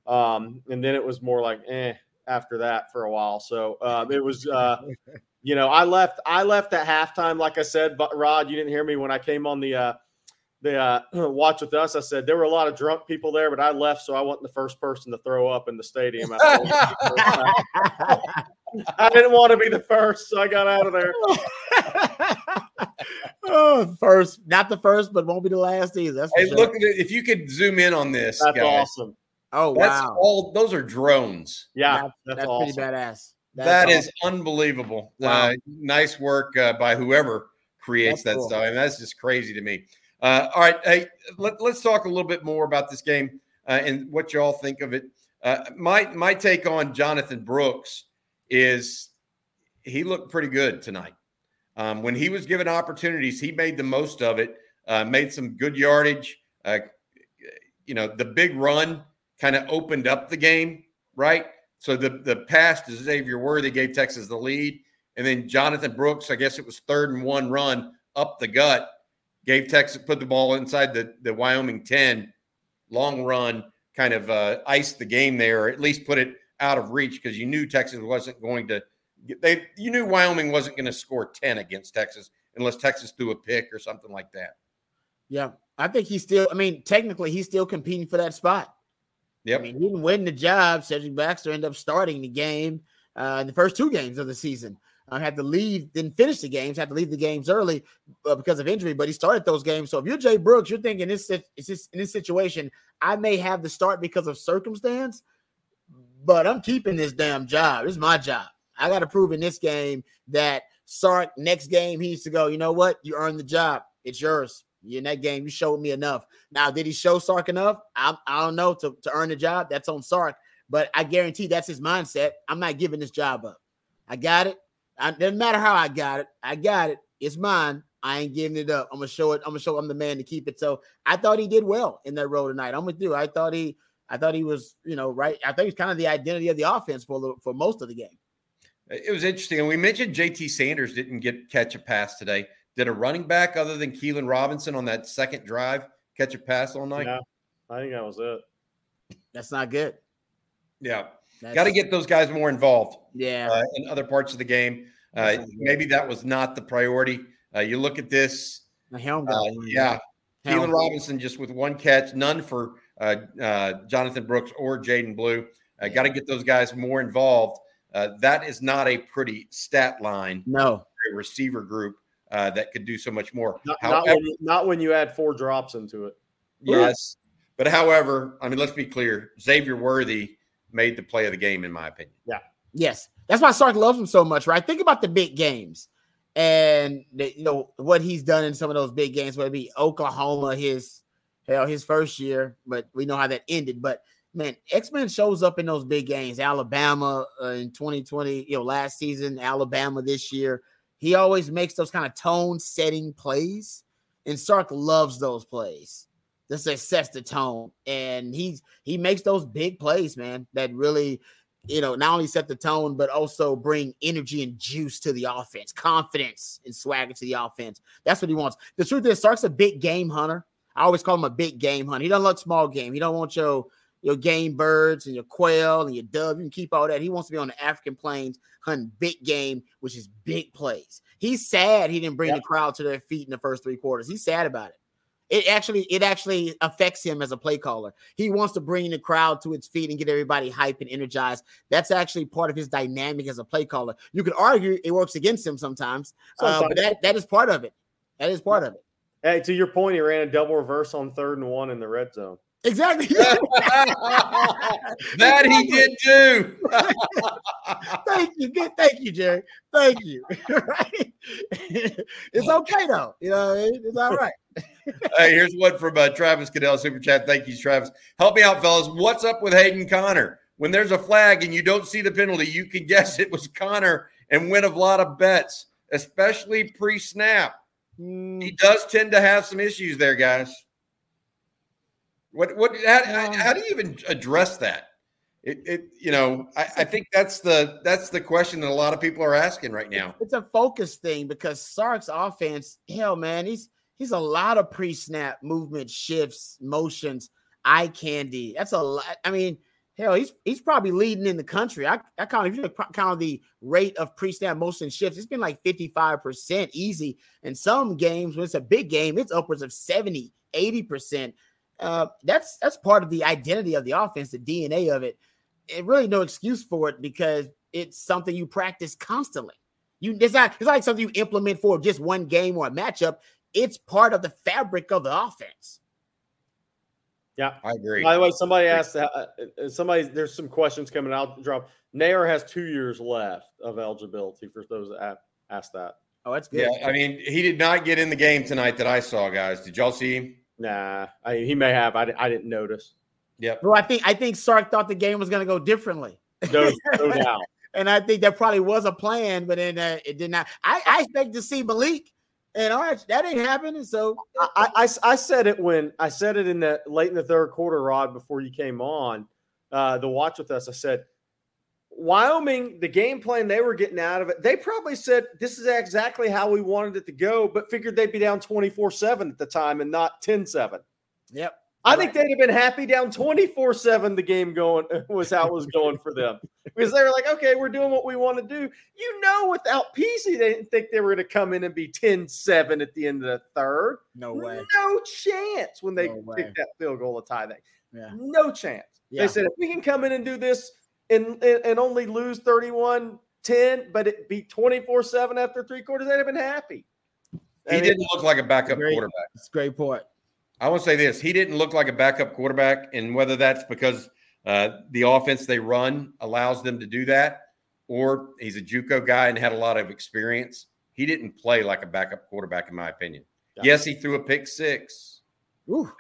um, and then it was more like eh after that for a while. So um, it was. Uh, you know, I left. I left at halftime. Like I said, but Rod, you didn't hear me when I came on the uh, the uh, watch with us. I said there were a lot of drunk people there, but I left, so I wasn't the first person to throw up in the stadium. I didn't want to be the first, so I got out of there. oh, first, not the first, but won't be the last either. That's hey, sure. look at it. If you could zoom in on this, that's guys. awesome. Oh That's wow, all. Those are drones. Yeah, that's, that's, that's awesome. pretty badass. That's That awesome. unbelievable. Wow. Uh, nice work uh, by whoever creates That's that cool. stuff. I mean, that's just crazy to me. Uh, all right, hey, let, us talk a little bit more about this game uh, and what you all think of it. Uh, my my take on Jonathan Brooks is he looked pretty good tonight. Um, when he was given opportunities, he made the most of it. Uh, made some good yardage. Uh, you know, the big run kind of opened up the game, right? So the the pass to Xavier Worthy gave Texas the lead, and then Jonathan Brooks, I guess it was third and one run up the gut, gave Texas put the ball inside the the Wyoming ten, long run, kind of uh, iced the game there, or at least put it out of reach because you knew Texas wasn't going to. They you knew Wyoming wasn't going to score ten against Texas unless Texas threw a pick or something like that. Yeah, I think he's still. I mean, technically, he's still competing for that spot. Yep. I mean, he didn't win the job. Cedric Baxter ended up starting the game uh, in the first two games of the season. Uh, had to leave, didn't finish the games, had to leave the games early uh, because of injury, but he started those games. So if you're Jay Brooks, you're thinking this, this in this situation, I may have the start because of circumstance, but I'm keeping this damn job. It's my job. I got to prove in this game that Sark next game he needs to go. You know what? You earned the job. It's yours. In that game, you showed me enough. Now, did he show Sark enough? I, I don't know to, to earn the job. That's on Sark, but I guarantee that's his mindset. I'm not giving this job up. I got it. I, doesn't matter how I got it. I got it. It's mine. I ain't giving it up. I'm gonna show it. I'm gonna show I'm the man to keep it. So I thought he did well in that role tonight. I'm with you. I thought he, I thought he was, you know, right. I think he's kind of the identity of the offense for for most of the game. It was interesting, and we mentioned JT Sanders didn't get catch a pass today. Did a running back other than Keilan Robinson on that second drive catch a pass all night? Yeah, I think that was it. That's not good. Yeah, got to get those guys more involved yeah. uh, in other parts of the game. Uh, That's not good. maybe that was not the priority. Uh, you look at this, The helm uh, yeah, Helm. Keilan Robinson just with one catch, none for uh, uh, Jonathan Brooks or Jaydon Blue. Uh, Got to get those guys more involved. Uh, that is not a pretty stat line. No. A receiver group uh, that could do so much more. Not, not, when, you- not when you add four drops into it. Yes. But however, I mean, let's be clear. Xavier Worthy made the play of the game, in my opinion. Yeah. Yes, that's why Sark loves him so much, right? Think about the big games and the, you know what he's done in some of those big games, whether it be Oklahoma, his hell, his first year, but we know how that ended. But man, X Men shows up in those big games. Alabama uh, in 2020, you know, last season, Alabama this year. He always makes those kind of tone setting plays, and Sark loves those plays. to sets the tone. And he's he makes those big plays, man, that really, you know, not only set the tone, but also bring energy and juice to the offense, confidence and swagger to the offense. That's what he wants. The truth is, Sark's a big game hunter. I always call him a big game hunter. He doesn't look small game. He don't want your your game birds and your quail and your dove. You can keep all that. He wants to be on the African plains hunting big game, which is big plays. He's sad he didn't bring yep. the crowd to their feet in the first three quarters. He's sad about it. It actually it actually affects him as a play caller. He wants to bring the crowd to its feet and get everybody hype and energized. That's actually part of his dynamic as a play caller. You could argue it works against him sometimes, sometimes. Uh, but that, that is part of it. That is part of it. Hey, to your point, he ran a double reverse on third and one in the red zone. Exactly. that he did too. thank you. Good. Thank you, Gerry. Thank you. right? It's okay though. You know, it's all right. hey, here's one from uh, Travis Cadell Super Chat. Thank you, Travis. Help me out, fellas. What's up with Hayden Conner? When there's a flag and you don't see the penalty, you can guess it was Conner and win a lot of bets, especially pre-snap. Mm. He does tend to have some issues there, guys. What what how, um, how do you even address that? It, it you know I, I, think that's the that's the question that a lot of people are asking right now. It's a focus thing because Sark's offense, hell man, he's he's a lot of pre-snap movement shifts, motions, eye candy. That's a lot. I mean, hell, he's he's probably leading in the country. I, I count if you count the rate of pre-snap motion shifts, it's been like 55% easy. In some games, when it's a big game, it's upwards of 70, 80%. Uh, that's that's part of the identity of the offense, the DNA of it. It really no excuse for it because it's something you practice constantly. You it's not it's not like something you implement for just one game or a matchup. It's part of the fabric of the offense. Yeah, I agree. By the way, somebody asked uh, uh, somebody. There's some questions coming out. Drop. Nair has two years left of eligibility for those that asked that. Oh, that's good. Yeah, I mean, he did not get in the game tonight that I saw, guys. Did y'all see him? Nah, I, he may have. I, I didn't notice. Yep. Well, I think I think Sark thought the game was going to go differently. No, no doubt. and I think that probably was a plan, but then uh, it did not. I, I expect to see Maalik and Arch. That ain't happening. So I, I, I said it when I said it in the late in the third quarter, Rod, before you came on uh, the watch with us. I said Wyoming, the game plan they were getting out of it, they probably said this is exactly how we wanted it to go, but figured they'd be down 24 7 at the time and not 10 7. Yep. I think they'd have been happy down 24 7 the game going was how it was going for them. because they were like, okay, we're doing what we want to do. You know, without PC, they didn't think they were going to come in and be 10 7 at the end of the third. No way. No chance when they no kicked that field goal to tie that. Yeah. No chance. Yeah. They said, if we can come in and do this and, and only lose 31 10, but it beat 24 7 after three quarters, they'd have been happy. He didn't look like a backup great, quarterback. That's a great point. I want to say this: he didn't look like a backup quarterback, and whether that's because uh, the offense they run allows them to do that, or he's a JUCO guy and had a lot of experience. He didn't play like a backup quarterback, in my opinion. Yeah. Yes, he threw a pick six.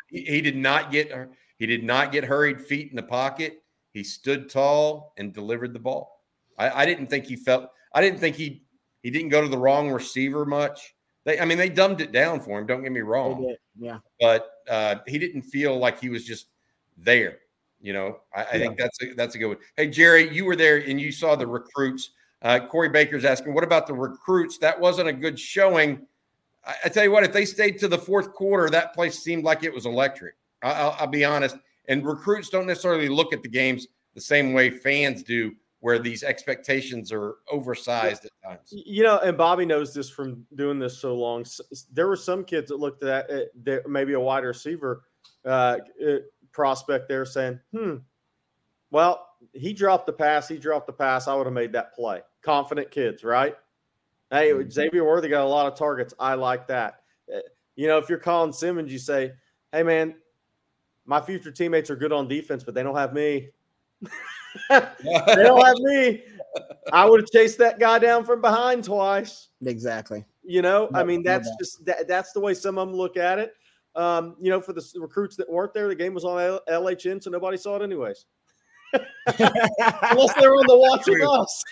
He, he, did not get he did not get hurried feet in the pocket. He stood tall and delivered the ball. I, I didn't think he felt. I didn't think he he didn't go to the wrong receiver much. They, I mean, they dumbed it down for him. Don't get me wrong. Yeah. But uh, he didn't feel like he was just there. You know, I, I yeah. think that's a, that's a good one. Hey, Gerry, you were there and you saw the recruits. Uh, Corey Baker's asking, what about the recruits? That wasn't a good showing. I, I, tell you what, if they stayed to the fourth quarter, that place seemed like it was electric. I, will be honest. And recruits don't necessarily look at the games the same way fans do, where these expectations are oversized at times. You know, and Bobby knows this from doing this so long. There were some kids that looked at that, maybe a wide receiver uh, uh, prospect there saying, hmm, well, he dropped the pass. He dropped the pass. I would have made that play. Confident kids, right? Hey, mm-hmm. Xavier Worthy got a lot of targets. I like that. Uh, you know, if you're Colin Simmons, you say, hey, man, my future teammates are good on defense, but they don't have me. they don't have me. I would have chased that guy down from behind twice. Exactly. You know, no, I mean, that's no just that, that's the way some of them look at it. Um, you know, for the recruits that weren't there, the game was on L- LHN, so nobody saw it anyways. Unless they were on the watch with us.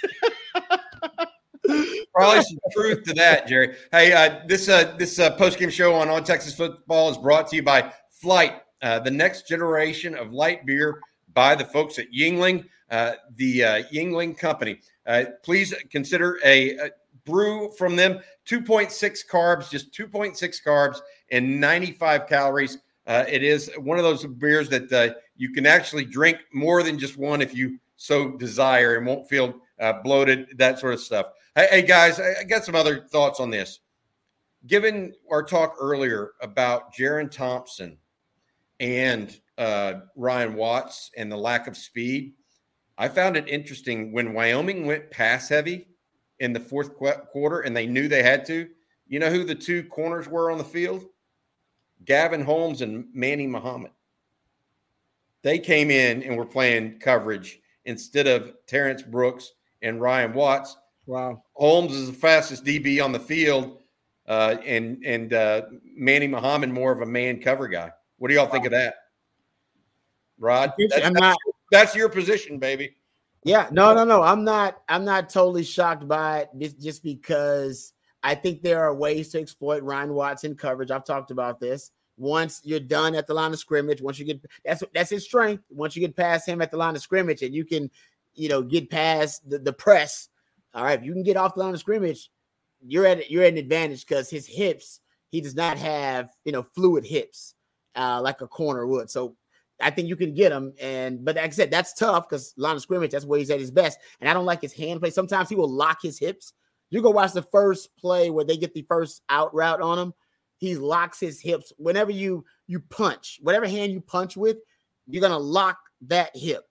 Probably some truth to that, Gerry. Hey, uh, this uh, this uh, post game show on On Texas Football is brought to you by Flight uh, the next generation of light beer by the folks at Yingling, uh, the uh, Yuengling Company. Uh, please consider a, a, brew from them 2.6 carbs, just 2.6 carbs and 95 calories. Uh, it is one of those beers that you can actually drink more than just one if you so desire and won't feel bloated, that sort of stuff. Hey, hey guys, I, I got some other thoughts on this. Given our talk earlier about Jerrin Thompson and uh, Ryan Watts and the lack of speed, I found it interesting when Wyoming went pass heavy in the fourth qu- quarter and they knew they had to. You know who the two corners were on the field? Gavin Holmes and Manny Muhammad. They came in and were playing coverage instead of Terrance Brooks and Ryan Watts. Wow. Holmes is the fastest DB on the field, uh, and and uh, Manny Muhammad more of a man cover guy. What do y'all think of that, Rod? That's, I'm not. That's your position, baby. Yeah, no, no, no. I'm not. I'm not totally shocked by it just because I think there are ways to exploit Ryan Watson coverage. I've talked about this. Once you're done at the line of scrimmage, once you get that's that's his strength. Once you get past him at the line of scrimmage, and you can, you know, get past the, the press. All right, if you can get off the line of scrimmage, you're at you're at an advantage because his hips, he does not have, you know, fluid hips uh, like a corner would. So I think you can get him. And but like I said, that's tough because line of scrimmage, that's where he's at his best. And I don't like his hand play. Sometimes he will lock his hips. You go watch the first play where they get the first out route on him. He locks his hips. Whenever you you punch, whatever hand you punch with, you're gonna lock that hip.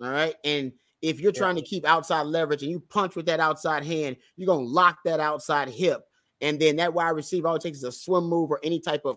All right. And if you're trying to keep outside leverage and you punch with that outside hand, you're gonna lock that outside hip. And then that wide receiver all it takes is a swim move or any type of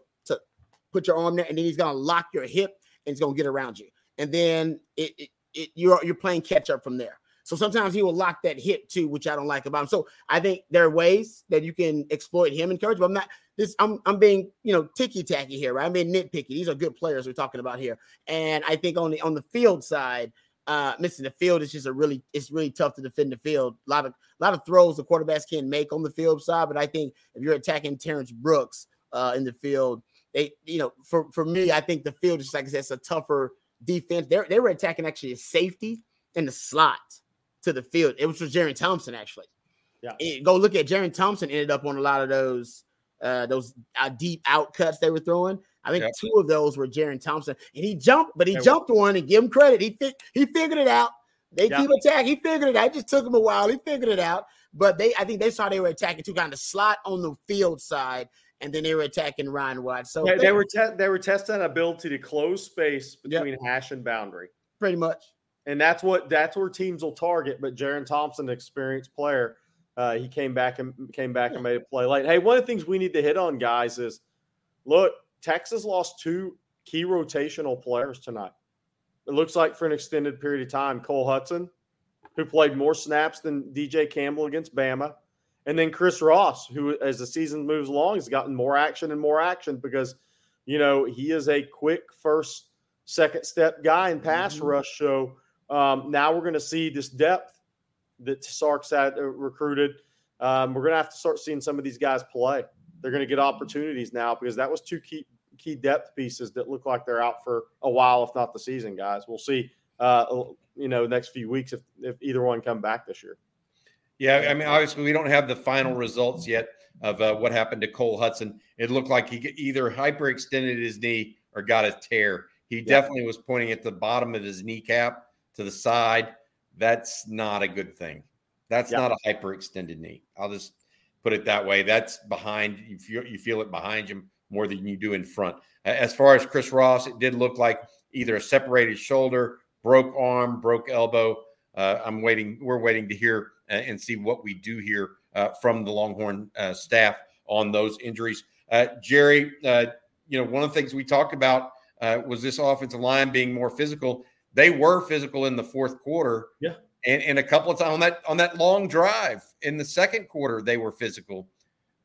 put your arm there, and then he's gonna lock your hip and he's gonna get around you. And then it, it, it you're you're playing catch up from there. So sometimes he will lock that hip too, which I don't like about him. So I think there are ways that you can exploit him and courage, but I'm not this. I'm I'm being you know ticky tacky here, right? I'm being nitpicky. These are good players we're talking about here, and I think on the on the field side, uh, missing the field is just a really it's really tough to defend the field. A lot of a lot of throws the quarterbacks can make on the field side, but I think if you're attacking Terrance Brooks uh, in the field, they, you know, for for me, I think the field is like it's a tougher defense. They they were attacking actually a safety in the slot to the field. It was for Jerrin Thompson actually. Yeah, and go look at Jerrin Thompson ended up on a lot of those uh those uh, deep out cuts they were throwing. I think yep. two of those were Jerrin Thompson, and he jumped, but he jumped one and give him credit. He fi- he figured it out. They yep. keep attacking. He figured it out. It just took him a while. He figured it out. But they, I think they saw they were attacking to kind of slot on the field side and then they were attacking Ryan Watts. So yeah, they, were te- they were testing ability to close space between yep. hash and boundary, pretty much. And that's what that's where teams will target. But Jerrin Thompson, experienced player, uh, he came back and came back and made a play late. Hey, one of the things we need to hit on, guys, is look, Texas lost two key rotational players tonight. It looks like for an extended period of time, Cole Hutson, who played more snaps than DJ Campbell against Bama, and then Chris Ross, who as the season moves along, has gotten more action and more action because, you know, he is a quick first, second step guy in pass mm-hmm. rush. So um, now we're going to see this depth that Sark's had uh, recruited. Um, we're going to have to start seeing some of these guys play. They're going to get opportunities now because that was two key key depth pieces that look like they're out for a while, if not the season, guys. We'll see. Uh, you know, next few weeks if if either one come back this year. Yeah, I mean, obviously, we don't have the final results yet of uh, what happened to Cole Hutson. It looked like he either hyperextended his knee or got a tear. He yeah. definitely was pointing at the bottom of his kneecap to the side. That's not a good thing. That's yeah. not a hyperextended knee. I'll just put it that way. That's behind you feel you feel it behind you more than you do in front. As far as Chris Ross, it did look like either a separated shoulder, broke arm, broke elbow. Uh, I'm waiting. We're waiting to hear and see what we do here uh, from the Longhorn uh, staff on those injuries. Uh, Gerry, you know, one of the things we talked about was this offensive line being more physical. They were physical in the fourth quarter. Yeah. And, and a couple of times on that on that long drive in the second quarter, they were physical.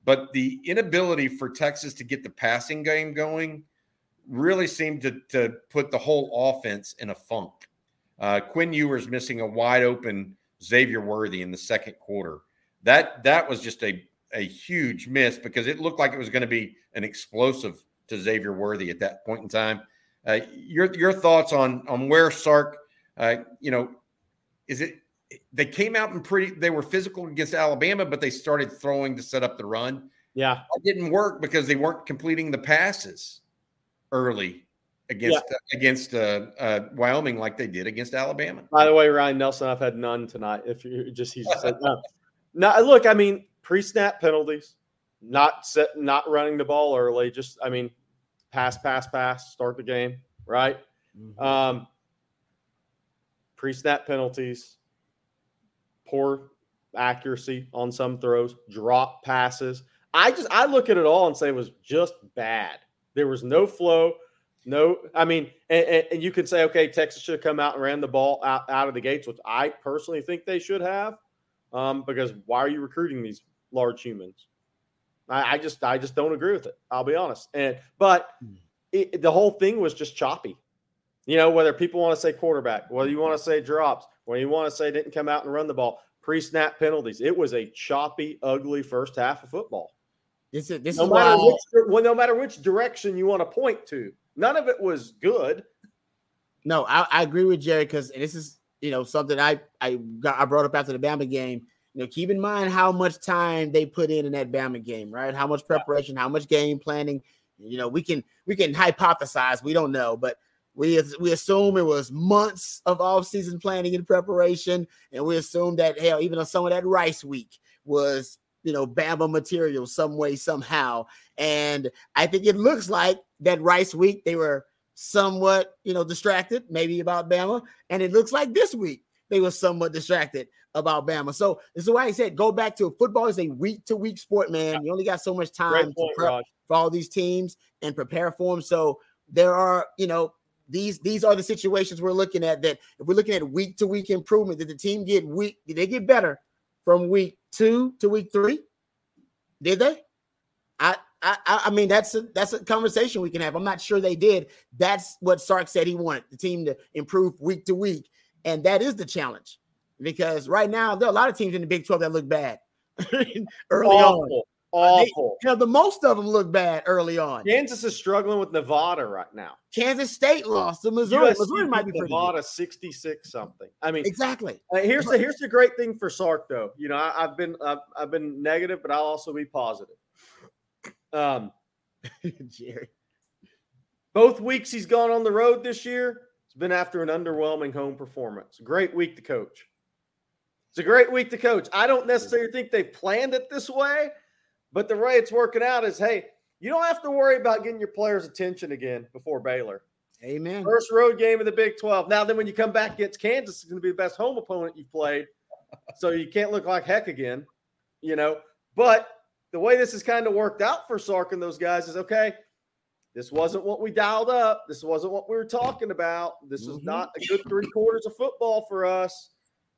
But the inability for Texas to get the passing game going really seemed to, to put the whole offense in a funk. Uh, Quinn Ewers missing a wide open Xavier Worthy in the second quarter. That that was just a a huge miss because it looked like it was going to be an explosive to Xavier Worthy at that point in time. Uh, your your thoughts on on where Sark, uh, you know, is it? They came out and pretty. They were physical against Alabama, but they started throwing to set up the run. Yeah, it didn't work because they weren't completing the passes early against yeah. uh, against uh, uh, Wyoming like they did against Alabama. By the way, Ryan Nelson, I've had none tonight. If you just he's just said no. Now look, I mean pre-snap penalties, not set, not running the ball early. Just I mean, pass, pass, pass, start the game right. Mm-hmm. Um, pre-snap penalties, poor accuracy on some throws, drop passes. I just I look at it all and say it was just bad. There was no flow. No, I mean, and, and, you can say, okay, Texas should have come out and ran the ball out, out of the gates, which I personally think they should have. Um, because why are you recruiting these large humans? I, I, just I just don't agree with it. I'll be honest. And but hmm. it, the whole thing was just choppy. You know, whether people want to say quarterback, whether you want to say drops, whether you want to say didn't come out and run the ball, pre-snap penalties. It was a choppy, ugly first half of football. This is this no is matter why which, well, no matter which direction you want to point to. None of it was good. No, I, I agree with Gerry because this is you know something I I got I brought up after the Bama game. You know, keep in mind how much time they put in in that Bama game, right? How much preparation, how much game planning. You know, we can we can hypothesize, we don't know, but we we assume it was months of off-season planning and preparation, and we assume that hell, even though some of that Rice week was you know Bama material some way somehow, and I think it looks like that Rice week they were somewhat you know distracted, maybe about Bama, and it looks like this week they were somewhat distracted about Bama. So this is why I said go back to football is a week to week sport, man. You only got so much time point, to prep for all these teams and prepare for them. So there are, you know, these these are the situations we're looking at. That if we're looking at week to week improvement, did the team get week? Did they get better from week two to week three? Did they? I I I mean that's a that's a conversation we can have. I'm not sure they did. That's what Sark said he wanted the team to improve week to week, and that is the challenge because right now there are a lot of teams in the Big 12 that look bad early Awful. on. Awful. They, you know, the most of them look bad early on. Kansas is struggling with Nevada right now. Kansas State lost to Missouri. USC Missouri might be Nevada 66 something. I mean, exactly. Uh, here's the here's the great thing for Sark though. You know, I, have been I've, I've, been negative, but I'll also be positive. Um, Gerry. Both weeks he's gone on the road this year. It's been after an underwhelming home performance. Great week to coach. It's a great week to coach. I don't necessarily think they planned it this way. But the way it's working out is, hey, you don't have to worry about getting your players' attention again before Baylor. Amen. First road game of the Big 12. Now, then when you come back against Kansas, it's going to be the best home opponent you've played. So you can't look like heck again, you know. But the way this has kind of worked out for Sark and those guys is okay. This wasn't what we dialed up. This wasn't what we were talking about. This mm-hmm. is not a good three quarters of football for us.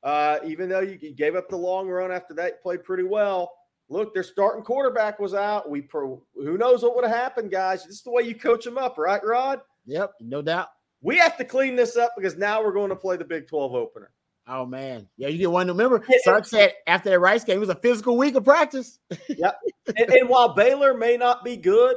Uh, even though you, you gave up the long run after that, you played pretty well look, their starting quarterback was out. We pro, who knows what would have happened, guys. This is the way you coach them up, right, Rod? Yep, no doubt. We have to clean this up because now we're going to play the Big 12 opener. Oh man, yeah, you get one. Remember, Sark said after that Rice game, it was a physical week of practice. yep. And, and while Baylor may not be good,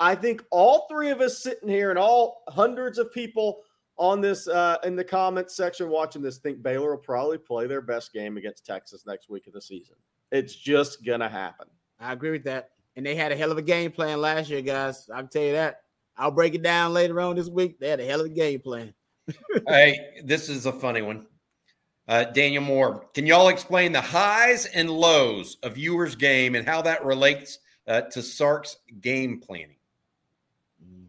I think all three of us sitting here and all hundreds of people on this uh, in the comments section watching this think Baylor will probably play their best game against Texas next week of the season. It's just gonna happen. I agree with that. And they had a hell of a game plan last year, guys. I can tell you that. I'll break it down later on this week. They had a hell of a game plan. hey, this is a funny one. Uh, Daniel Moore, can y'all explain the highs and lows of Ewer's game and how that relates uh, to Sark's game planning? Mm.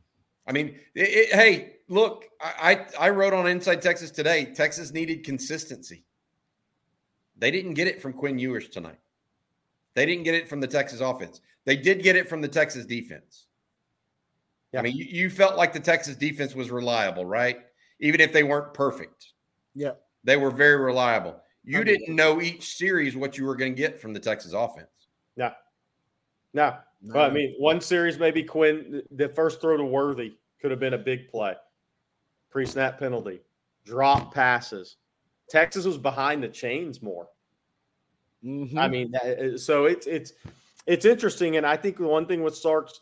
I mean, it, it, hey, look, I, I I wrote on Inside Texas today. Texas needed consistency. They didn't get it from Quinn Ewers tonight. They didn't get it from the Texas offense. They did get it from the Texas defense. Yeah. I mean, you, you felt like the Texas defense was reliable, right? Even if they weren't perfect. Yeah. They were very reliable. You didn't know each series what you were going to get from the Texas offense. No. No. no. Well, I mean, one series maybe Quinn, the first throw to Worthy could have been a big play. Pre snap penalty, drop passes. Texas was behind the chains more. Mm-hmm. I mean, so it's it's it's interesting, and I think the one thing with Sark's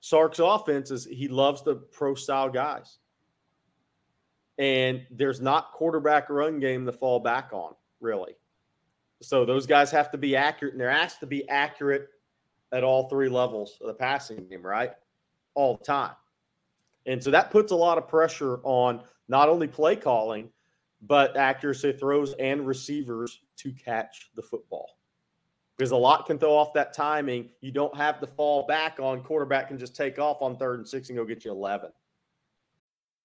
Sark's offense is he loves the pro style guys. And there's not quarterback run game to fall back on, really. So those guys have to be accurate, and they're asked to be accurate at all three levels of the passing game, right? All the time. And so that puts a lot of pressure on not only play calling, but accuracy throws and receivers to catch the football. Because a lot can throw off that timing. You don't have to fall back on quarterback can just take off on third and six and go get you 11.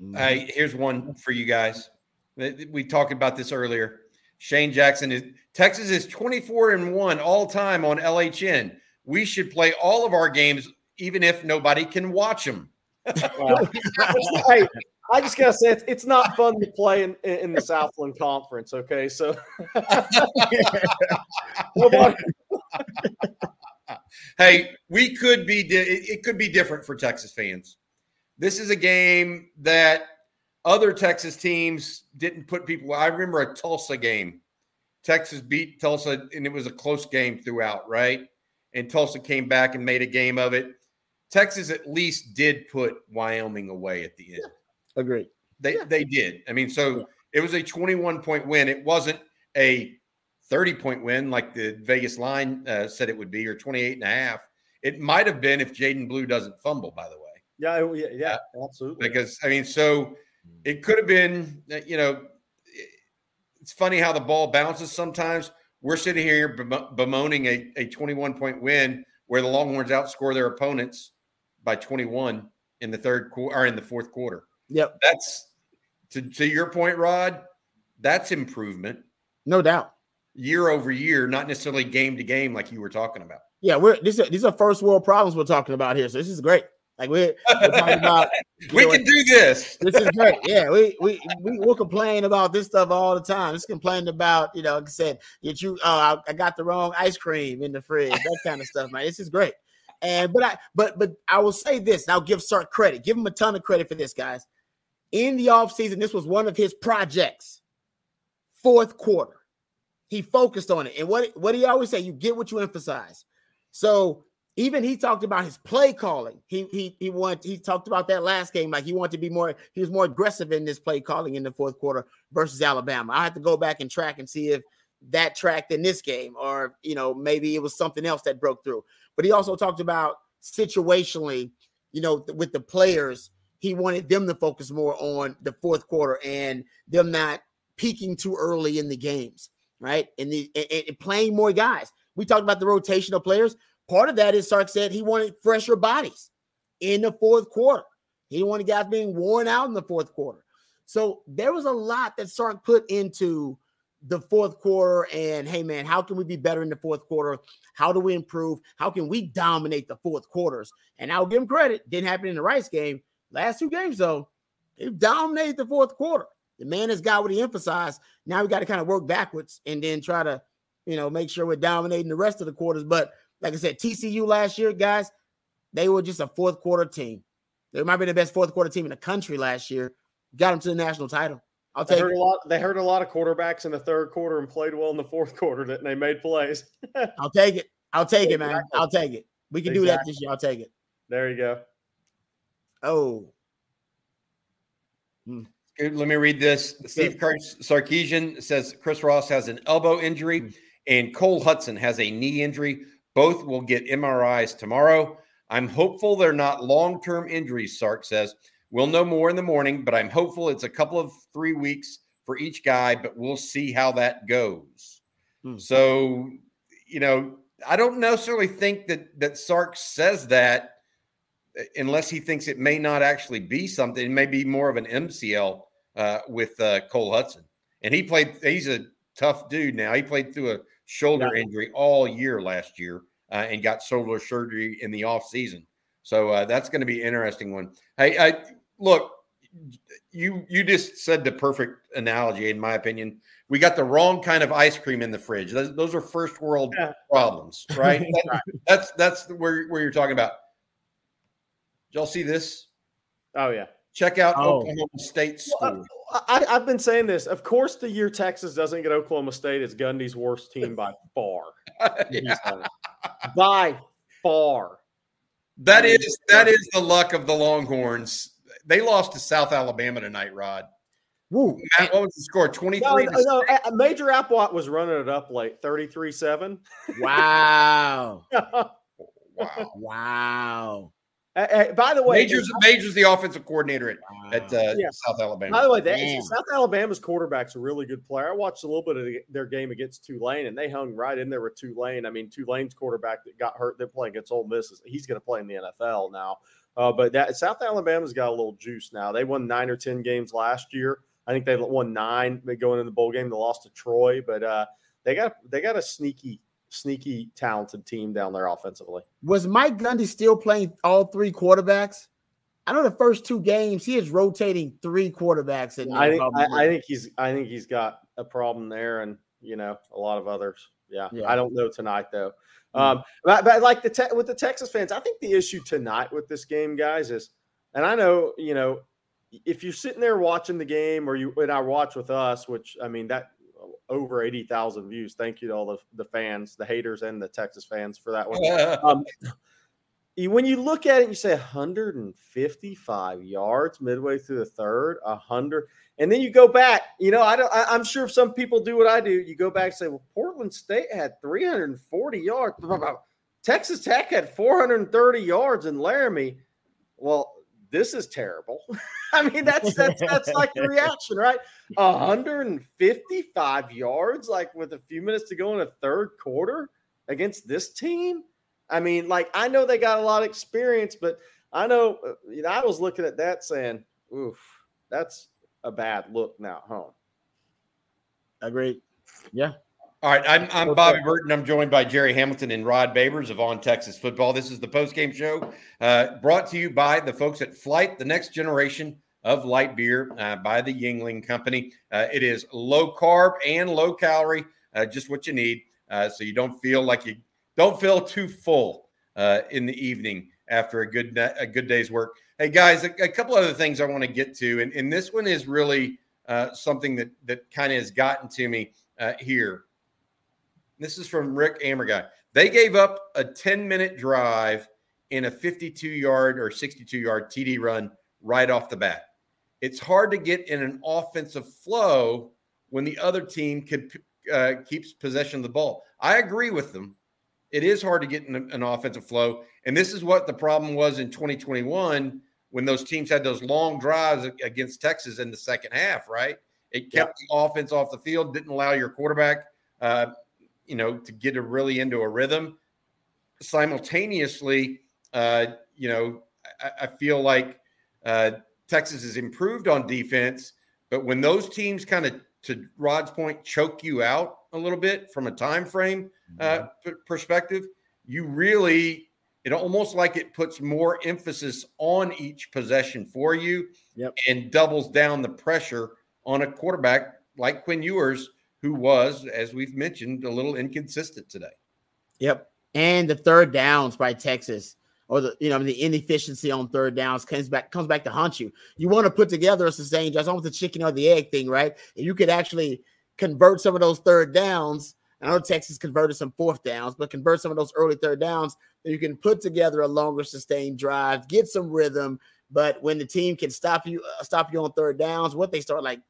Mm-hmm. Hey, here's one for you guys. We talked about this earlier. Shane Jackson is Texas is 24 and 1 all time on LHN. We should play all of our games even if nobody can watch them. hey, I just gotta say it's, it's not fun to play in, in the Southland Conference. Okay, so hey, we could be di- it could be different for Texas fans. This is a game that other Texas teams didn't put people. I remember a Tulsa game. Texas beat Tulsa, and it was a close game throughout, right? And Tulsa came back and made a game of it. Texas at least did put Wyoming away at the end. Yeah. Agreed. They yeah. they did. I mean, so yeah. it was a 21 point win. It wasn't a 30 point win like the Vegas line uh, said it would be, or 28 and a half. It might have been if Jaydon Blue doesn't fumble, by the way. Yeah, yeah, yeah, absolutely. Because I mean, so hmm. it could have been, you know, it's funny how the ball bounces sometimes. We're sitting here bemoaning a, a 21 point win where the Longhorns outscore their opponents by 21 in the third quarter or in the fourth quarter. Yep. That's to, to your point, Rod, that's improvement. No doubt. Year over year, not necessarily game to game like you were talking about. Yeah, we're these are, these are first world problems we're talking about here. So this is great. Like we're, we're talking about, we know, can do this. This is great. Yeah, we we we will complain about this stuff all the time. Just complain about, you know, like I said, did you? Oh, I, I, got the wrong ice cream in the fridge. That kind of stuff, man. This is great. And but I but but I will say this. I'll give Sark credit. Give him a ton of credit for this, guys. In the offseason, this was one of his projects. Fourth quarter, he focused on it. And what what he always say, you get what you emphasize. So even he talked about his play calling. He he he wanted he talked about that last game like he wanted to be more he was more aggressive in this play calling in the fourth quarter versus Alabama. I have to go back and track and see if that tracked in this game or you know maybe it was something else that broke through. But he also talked about situationally, you know, with the players, he wanted them to focus more on the fourth quarter and them not peaking too early in the games, right? And the and, and playing more guys. We talked about the rotational players Part of that is Sark said he wanted fresher bodies in the fourth quarter. He didn't want guys being worn out in the fourth quarter. So there was a lot that Sark put into the fourth quarter. And hey, man, how can we be better in the fourth quarter? How do we improve? How can we dominate the fourth quarters? And I'll give him credit. Didn't happen in the Rice game. Last two games, though, he dominated the fourth quarter. The man has got what he emphasized. Now we got to kind of work backwards and then try to, you know, make sure we're dominating the rest of the quarters. But like I said, TCU last year, guys, they were just a fourth quarter team. They might be the best fourth quarter team in the country last year. Got them to the national title. I'll take. They heard a lot. They heard a lot of quarterbacks in the third quarter and played well in the fourth quarter. That they made plays. I'll take it. I'll take it, man. I'll take it. We can exactly. do that this year. I'll take it. There you go. Oh. Hmm. Let me read this. Steve Sarkisian says Chris Ross has an elbow injury hmm. and Cole Hutson has a knee injury. Both will get MRIs tomorrow. I'm hopeful they're not long term injuries, Sark says. We'll know more in the morning, but I'm hopeful it's a couple of three weeks for each guy, but we'll see how that goes. Hmm. So, you know, I don't necessarily think that that Sark says that uh, unless he thinks it may not actually be something. It may be more of an MCL uh, with uh, Cole Hutson, and he played. He's a tough dude now. He played through a shoulder yeah. injury all year last year uh, and got shoulder surgery in the off season. So uh, that's going to be an interesting one. Hey, I, look, you you just said the perfect analogy in my opinion. We got the wrong kind of ice cream in the fridge. Those, those are first world yeah. problems, right? that, that's that's where where you're talking about. Did y'all see this? Oh yeah. Check out oh. Oklahoma State school. Well, I, have been saying this. Of course, the year Texas doesn't get Oklahoma State is Gundy's worst team by far. by far. That is that is the luck of the Longhorns. They lost to South Alabama tonight, Rod. Woo. Matt, what was the score? 23 no, no, no, Major Applewhite was running it up late, 33-7. Wow. wow. Wow. Uh, by the way, Major's Major's the offensive coordinator at, at uh, yeah. South Alabama. By the way, that, South Alabama's quarterback's a really good player. I watched a little bit of the, their game against Tulane, and they hung right in there with Tulane. I mean, Tulane's quarterback that got hurt, they're playing against Ole Miss. He's going to play in the NFL now. Uh, but that South Alabama's got a little juice now. They won nine or ten games last year. I think they won nine going in the bowl game. They lost to Troy, but uh, they got they got a sneaky sneaky, talented team down there offensively. Was Mike Gundy still playing all three quarterbacks? I know the first two games he is rotating three quarterbacks. In I think I, I, think he's I think he's got a problem there, and you know a lot of others. Yeah, yeah. I don't know tonight though. Mm-hmm. Um, but, but, like the te- with the Texas fans, I think the issue tonight with this game, guys, is, and I know you know if you're sitting there watching the game, or you and I watch with us, which I mean that over 80,000 views. Thank you to all the, the fans, the haters, and the Texas fans for that one. um, when you look at it, you say 155 yards midway through the third, 100, and then you go back. You know, I don't. I, am sure if some people do what I do. You go back and say, well, Portland State had 340 yards. Texas Tech had 430 yards in Laramie. Well, this is terrible. I mean, that's that's that's like the reaction, right? 155 yards, like with a few minutes to go in a third quarter against this team. I mean, like I know they got a lot of experience, but I know uh, you know I was looking at that saying, "Oof, that's a bad look now at home." Agreed. Yeah, all right, I'm, I'm Bobby Burton. I'm joined by Gerry Hamilton and Rod Babers of On Texas Football. This is the post-game show uh, brought to you by the folks at Flight, the next generation of light beer uh, by the Yuengling Company. Uh, it is low carb and low calorie, uh, just what you need, uh, so you don't feel like you don't feel too full uh, in the evening after a good a good day's work. Hey guys, a, a couple other things I want to get to, and, and this one is really something that that kind of has gotten to me here. This is from Rick Amerguy. They gave up a 10 minute drive in a 52 yard or 62 yard TD run right off the bat. It's hard to get in an offensive flow when the other team can, uh, keeps possession of the ball. I agree with them. It is hard to get in an offensive flow. And this is what the problem was in 2021 when those teams had those long drives against Texas in the second half, right? It kept the offense off the field, didn't allow your quarterback uh, you know, to get a really into a rhythm. Simultaneously, uh, you know, I, I feel like uh, Texas has improved on defense, but when those teams kind of, to Rod's point, choke you out a little bit from a time frame uh, mm-hmm. p- perspective, you really it almost like it puts more emphasis on each possession for you yep. and doubles down the pressure on a quarterback like Quinn Ewers who was, as we've mentioned, a little inconsistent today. Yep. And the third downs by Texas, or the you know the inefficiency on third downs comes back comes back to haunt you. You want to put together a sustained just almost the chicken or the egg thing, right? And you could actually convert some of those third downs. I know Texas converted some fourth downs, but convert some of those early third downs. Then you can put together a longer sustained drive, get some rhythm. But when the team can stop you, uh, stop you on third downs, what they start like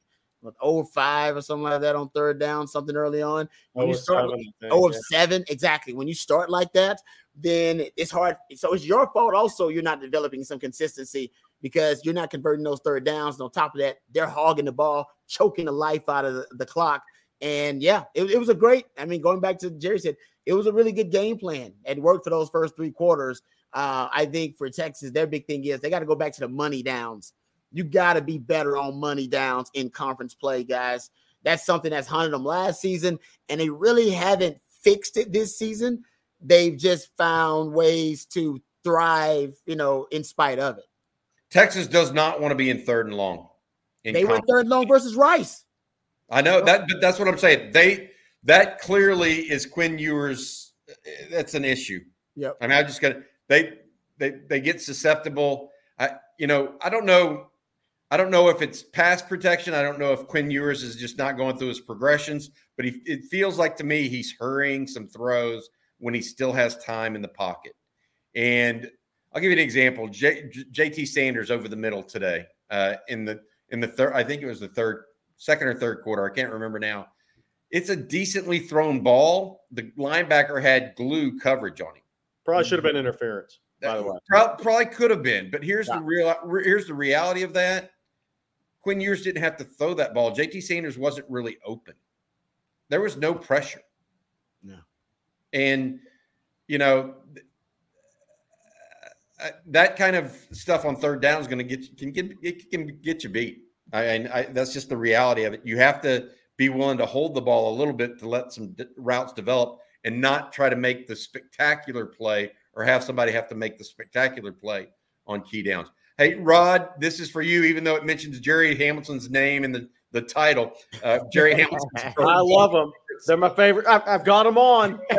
with 05 or something like that on third down, something early on. When you start seven, think, 0 of yeah. 7, exactly. When you start like that, then it's hard. So it's your fault. Also, you're not developing some consistency because you're not converting those third downs. And on top of that, they're hogging the ball, choking the life out of the, the clock. And yeah, it, it, was a great. I mean, going back to Gerry said, it was a really good game plan. It worked for those first three quarters. Uh, I think for Texas, their big thing is they got to go back to the money downs. You got to be better on money downs in conference play, guys. That's something that's haunted them last season, and they really haven't fixed it this season. They've just found ways to thrive, you know, in spite of it. Texas does not want to be in third and long. They went third and long versus Rice. I know that, but that's what I'm saying. They that clearly is Quinn Ewers. Eh, that's an issue. Yep. I mean, I just got they they they get susceptible. I you know I don't know. I don't know if it's pass protection. I don't know if Quinn Ewers is just not going through his progressions, but he, it feels like to me he's hurrying some throws when he still has time in the pocket. And I'll give you an example. J, JT Sanders over the middle today uh, in the in the third. I think it was the third, second or third quarter. I can't remember now. It's a decently thrown ball. The linebacker had glue coverage on him. Probably should have been interference. By the way, probably, probably could have been. But here's yeah. the real. Here's the reality of that. Quinn Ewers didn't have to throw that ball. JT Sanders wasn't really open. There was no pressure. No. And you know uh, that kind of stuff on third down is going to get can get it can get you beat. I, I, that's just the reality of it. You have to be willing to hold the ball a little bit to let some d- routes develop and not try to make the spectacular play or have somebody have to make the spectacular play on key downs. Hey, Rod, this is for you, even though it mentions Gerry Hamilton's name in the, the title. Uh, Gerry Hamilton. I love them. They're my favorite. I've, I've got them on.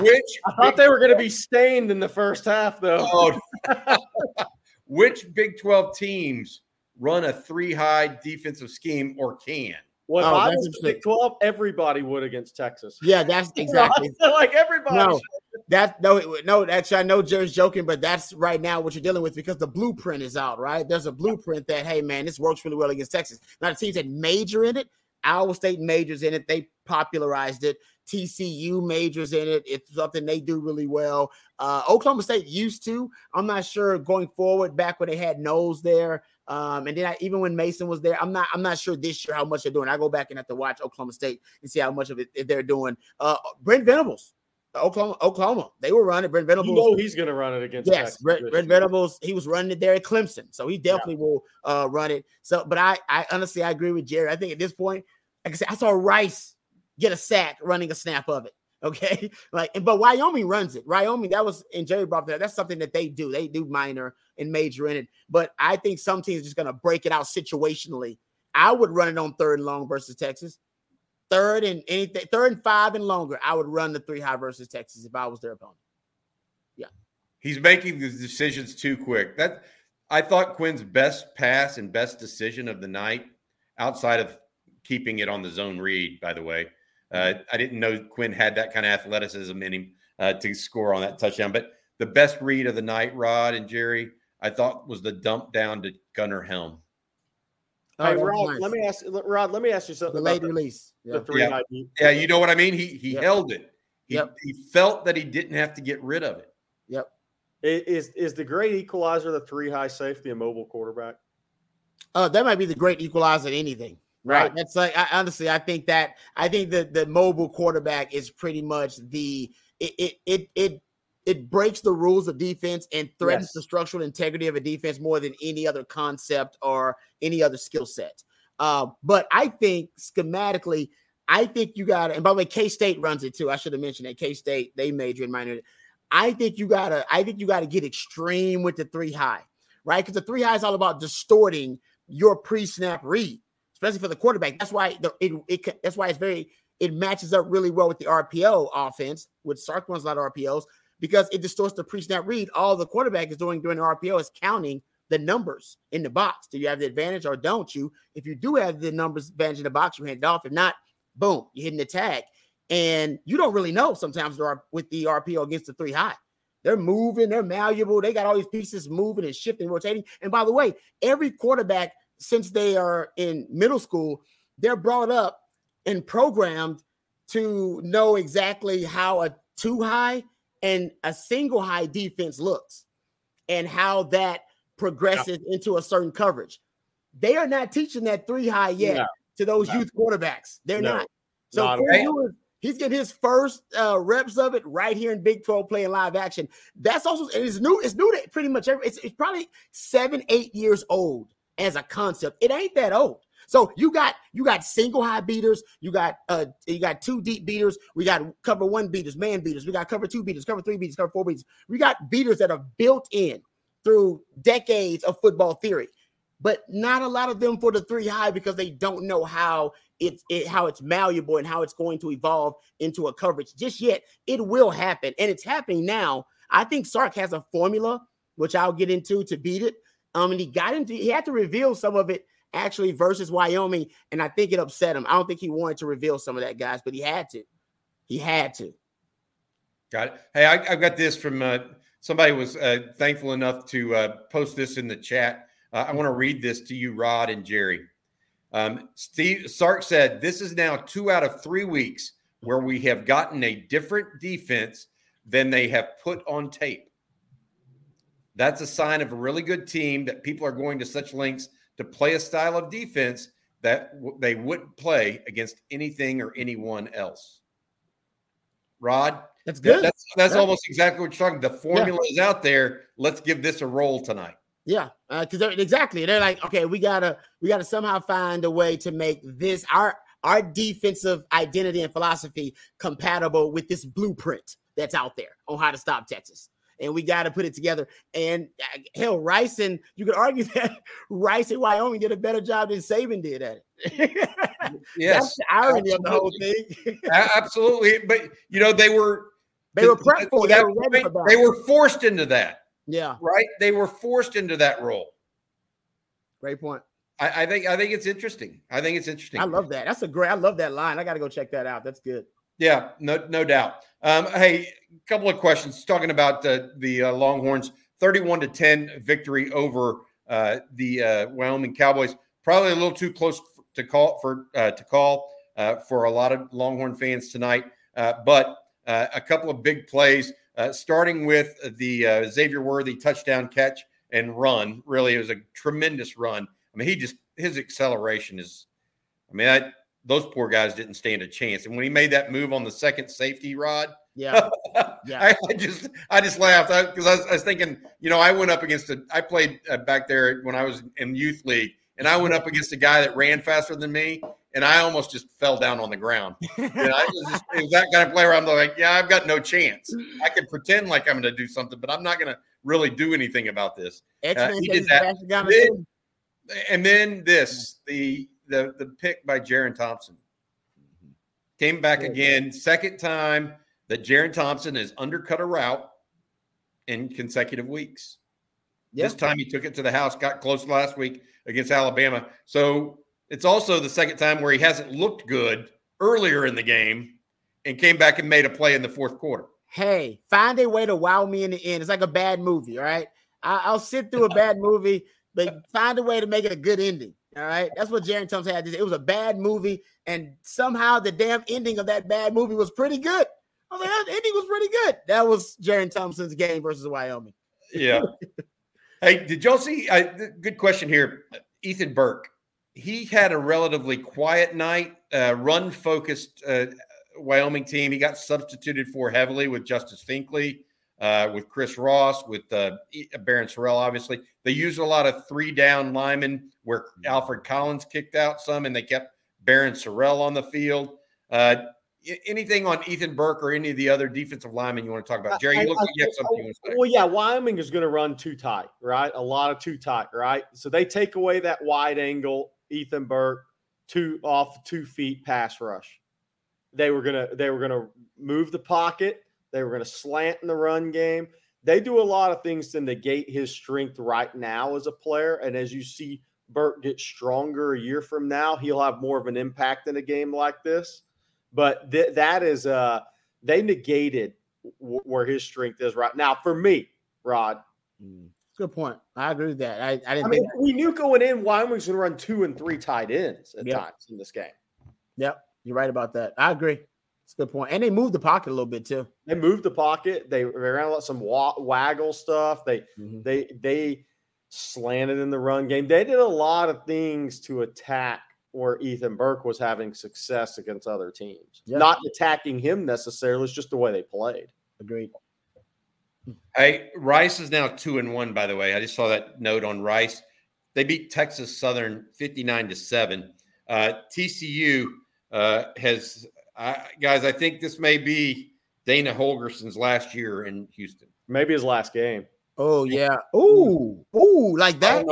which I thought they were going to be stained in the first half, though. Oh. which Big 12 teams run a three high defensive scheme or can? Well, oh, I was Big 12, everybody would against Texas. Yeah, that's exactly like everybody. No, that no, no. Actually, I know Gerry's joking, but that's right now what you're dealing with because the blueprint is out. Right, there's a blueprint that hey, man, this works really well against Texas. Now the teams that major in it, Iowa State majors in it. They popularized it. TCU majors in it. It's something they do really well. Uh, Oklahoma State used to. I'm not sure going forward. Back when they had Knowles there, um, and then I, even when Mason was there, I'm not I'm not sure this year how much they're doing. I go back and have to watch Oklahoma State and see how much of it they're doing. Uh, Brent Venables, Oklahoma, Oklahoma, they were running. Brent Venables, you know he's going to run it against. Yes, Brent, Brent, Venables, he was running it there at Clemson, so he definitely yeah. will uh, run it. So, but I, I honestly, I agree with Gerry. I think at this point, like I said, I saw Rice get a sack running a snap of it. Okay, like, but Wyoming runs it. Wyoming, that was and Gerry brought that. That's something that they do. They do minor and major in it. But I think some teams are just going to break it out situationally. I would run it on third and long versus Texas. Third and anything, third and five and longer. I would run the three high versus Texas if I was their opponent. Yeah, he's making the decisions too quick. That I thought Quinn's best pass and best decision of the night, outside of keeping it on the zone read. By the way, uh, I didn't know Quinn had that kind of athleticism in him uh, to score on that touchdown. But the best read of the night, Rod and Gerry, I thought was the dump down to Gunnar Helm. Oh, hey, Rod, nice. let me ask Rod. Let me ask you something. The late release. Yeah. yeah. yeah, you know what I mean. He he yep. held it. He, yep. he felt that he didn't have to get rid of it. Yep. Is is the great equalizer the three high safety a mobile quarterback? Uh, that might be the great equalizer in anything. Right. right. That's like I, honestly, I think that I think that the mobile quarterback is pretty much the it it it it, it breaks the rules of defense and threatens yes. the structural integrity of a defense more than any other concept or any other skill set. Uh, but I think schematically, I think you got to, and by the way, K State runs it too. I should have mentioned that K State they major in minor. I think you gotta, I think you gotta get extreme with the three high, right? Because the three high is all about distorting your pre-snap read especially for the quarterback. That's why the, it, it that's why it's very it matches up really well with the RPO offense, with Sark runs a lot of RPOs because it distorts the pre-snap read. All the quarterback is doing during the RPO is counting the numbers in the box. Do you have the advantage or don't you? If you do have the numbers advantage in the box, you hand it off. If not, boom, you're hitting the tag. And you don't really know sometimes with the RPO against the three high. They're moving, they're malleable. They got all these pieces moving and shifting, rotating. And by the way, every quarterback since they are in middle school, they're brought up and programmed to know exactly how a two high and a single high defense looks and how that progresses yeah. into a certain coverage. They are not teaching that three high yet no. to those no. youth quarterbacks. They're no. not. So not he's getting his first uh, reps of it right here in Big 12 playing live action. That's also it's new. It's new to pretty much every. It's, it's probably seven, eight years old as a concept. It ain't that old. So you got you got single high beaters, you got uh you got two deep beaters, we got cover one beaters, man beaters, we got cover two beaters, cover three beaters, cover four beaters. We got beaters that are built in through decades of football theory, but not a lot of them for the three high because they don't know how it's it, how it's malleable and how it's going to evolve into a coverage just yet. It will happen, and it's happening now. I think Sark has a formula, which I'll get into to beat it. Um, and he got into he had to reveal some of it actually versus Wyoming, and I think it upset him. I don't think he wanted to reveal some of that, guys, but he had to. He had to. Got it. Hey, I, have got this from uh, somebody was uh, thankful enough to uh, post this in the chat. Uh, I want to read this to you, Rod and Gerry. Um, Steve Sark said, This is now two out of three weeks where we have gotten a different defense than they have put on tape. That's a sign of a really good team that people are going to such lengths to play a style of defense that w- they wouldn't play against anything or anyone else. Rod, that's good. that's that's almost exactly what you're talking. The formula yeah. is out there. Let's give this a roll tonight. Yeah, because uh, exactly they're like, okay, we gotta we gotta somehow find a way to make this our our defensive identity and philosophy compatible with this blueprint that's out there on how to stop Texas. And we got to put it together. And uh, hell, Rice and you could argue that Rice and Wyoming did a better job than Saban did at it. yes, that's the irony absolutely. of the whole thing. absolutely, but you know they were they were prepped for. They were, they were forced into that. Yeah. Right? They were forced into that role. Great point. I, I, think I think it's interesting. I think it's interesting. I love that. That's a great. I love that line. I got to go check that out. That's good. Yeah, no, no doubt. Um, hey, a couple of questions talking about uh, the uh, Longhorns, thirty-one to ten victory over uh, the uh, Wyoming Cowboys. Probably a little too close to call for uh, to call uh, for a lot of Longhorn fans tonight, but a couple of big plays. Starting with the Xavier Worthy touchdown catch and run. Really, it was a tremendous run. I mean, he just his acceleration is. I mean, I, those poor guys didn't stand a chance. And when he made that move on the second safety rod, yeah, yeah, I, I, just I just laughed because I, I, I, was thinking, you know, I went up against a. I played uh, back there when I was in youth league, and I went up against a guy that ran faster than me, and I almost just fell down on the ground. You know, was just, was that kind of player. I'm like, yeah, I've got no chance. I can pretend like I'm going to do something, but I'm not going to really do anything about this. Uh, he did that. Then, and then this, the the the pick by Jerrin Thompson came back again, second time that Jerrin Thompson has undercut a route in consecutive weeks. Yep. This time he took it to the house, got close last week against Alabama. So it's also the second time where he hasn't looked good earlier in the game and came back and made a play in the fourth quarter. Hey, find a way to wow me in the end. It's like a bad movie, all right? I- will sit through a bad movie, but find a way to make it a good ending. All right. That's what Jerrin Thompson had. It was a bad movie, and somehow the damn ending of that bad movie was pretty good. I was like, that ending was pretty good. That was Jerrin Thompson's game versus Wyoming. Yeah. hey, did y'all see? Uh, good question here. Ethan Burke he had a relatively quiet night, uh, run focused uh, Wyoming team. He got substituted for heavily with Justice Finkley, uh, with Chris Ross, with uh, Barryn Sorrell, obviously. They used a lot of three down linemen where Alfred Collins kicked out some and they kept Barryn Sorrell on the field. Uh, anything on Ethan Burke or any of the other defensive linemen you want to talk about? Gerry, you look like you have something you want to say. Well, yeah, Wyoming is going to run too tight, right? A lot of too tight, right? So they take away that wide angle Ethan Burke two off two feet pass rush. They were gonna they were gonna move the pocket. They were gonna slant in the run game. They do a lot of things to negate his strength right now as a player. And as you see Burke get stronger a year from now, he'll have more of an impact in a game like this. But th- that is uh they negated w- where his strength is right now. For me, Rod, mm. Good point. I agree with that. I, I didn't. I mean, we knew going in Wyoming's going to run two and three tight ends at yep. times in this game. Yep, you're right about that. I agree. That's a good point. And they moved the pocket a little bit too. They moved the pocket. They they ran a lot of some waggle stuff. They mm-hmm. they they slanted in the run game. They did a lot of things to attack where Ethan Burke was having success against other teams. Yeah. Not attacking him necessarily, it's just the way they played. Agreed. Hey, Rice is now two and one, by the way. I just saw that note on Rice. They beat Texas Southern 59 to 7. Uh, TCU uh, has, uh, guys, I think this may be Dana Holgorsen's last year in Houston. Maybe his last game. Oh, yeah. Ooh, ooh, like that.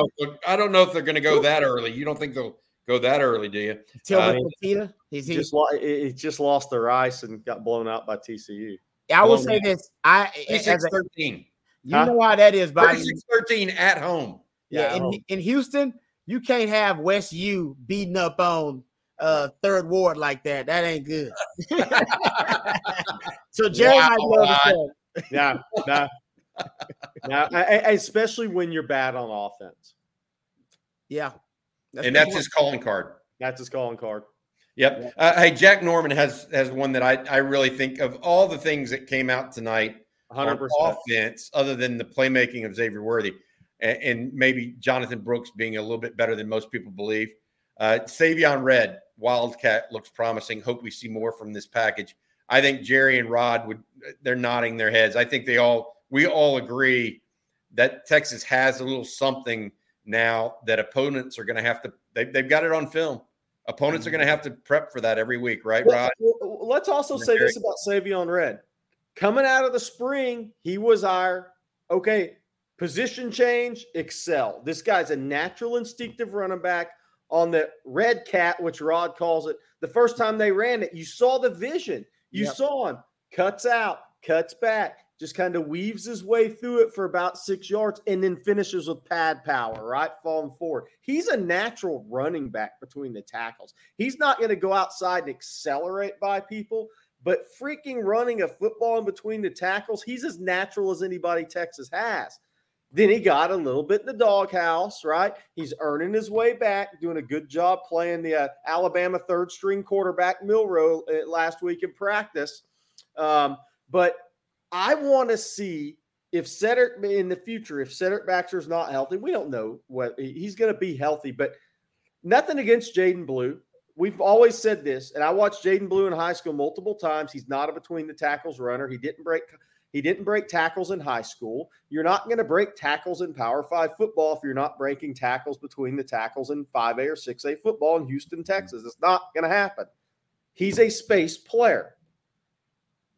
I don't know if they're, they're going to go that early. You don't think they'll go that early, do you? Tell uh, He's he just, he just lost the Rice and got blown out by TCU. I will say this. I 13. You huh? know why that is, by 13 at home. Yeah, in, in, Houston, you can't have West U beating up on uh third ward like that. That ain't good. so Gerry wow, might love to Yeah, nah, nah, especially when you're bad on offense. Yeah, that's and that's his calling card. That's his calling card. Yep. Uh, hey, Jack Norman has has one that I, I really think of all the things that came out tonight 100%. on offense, other than the playmaking of Xavier Worthy and, and, maybe Jonathan Brooks being a little bit better than most people believe. Uh, Savion Red, Wildcat looks promising. Hope we see more from this package. I think Gerry and Rod would they're nodding their heads. I think they all we all agree that Texas has a little something now that opponents are going to have to they, they've got it on film Opponents are going to have to prep for that every week, right, Rod? Let's also say this about Savion Red. Coming out of the spring, he was our okay position change, excel. This guy's a natural instinctive running back on the red cat, which Rod calls it. The first time they ran it, you saw the vision. You yep. saw him cuts out, cuts back, just kind of weaves his way through it for about six yards and then finishes with pad power, right? Falling forward. He's a natural running back between the tackles. He's not going to go outside and accelerate by people, but freaking running a football in between the tackles, he's as natural as anybody Texas has. Then he got a little bit in the doghouse, right? He's earning his way back, doing a good job playing the uh, Alabama third string quarterback Milroe uh, last week in practice. Um, but I want to see if Cedric in the future, if Cedric Baxter's not healthy, we don't know what he's going to be healthy, but nothing against Jaydon Blue. We've always said this, and I watched Jaydon Blue in high school multiple times. He's not a between the tackles runner. He didn't break he didn't break tackles in high school. You're not going to break tackles in Power Five football if you're not breaking tackles between the tackles in 5A or 6A football in Houston, Texas. It's not going to happen. He's a space player.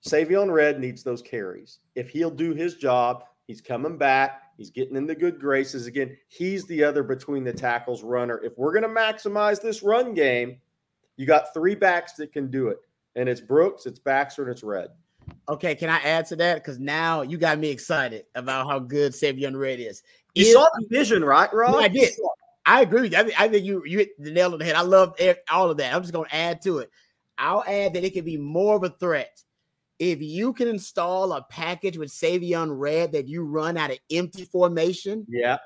Savion Red needs those carries. If he'll do his job, he's coming back. He's getting in the good graces again. He's the other between the tackles runner. If we're going to maximize this run game, you got three backs that can do it. And it's Brooks, it's Baxter, and it's Red. Okay, can I add to that? Because now you got me excited about how good Savion Red is. You if, saw the vision, right, Rob? I did. I agree with you. I, mean, I think you you hit the nail on the head. I love all of that. I'm just going to add to it. I'll add that it can be more of a threat if you can install a package with Savion Red that you run out of empty formation, yeah,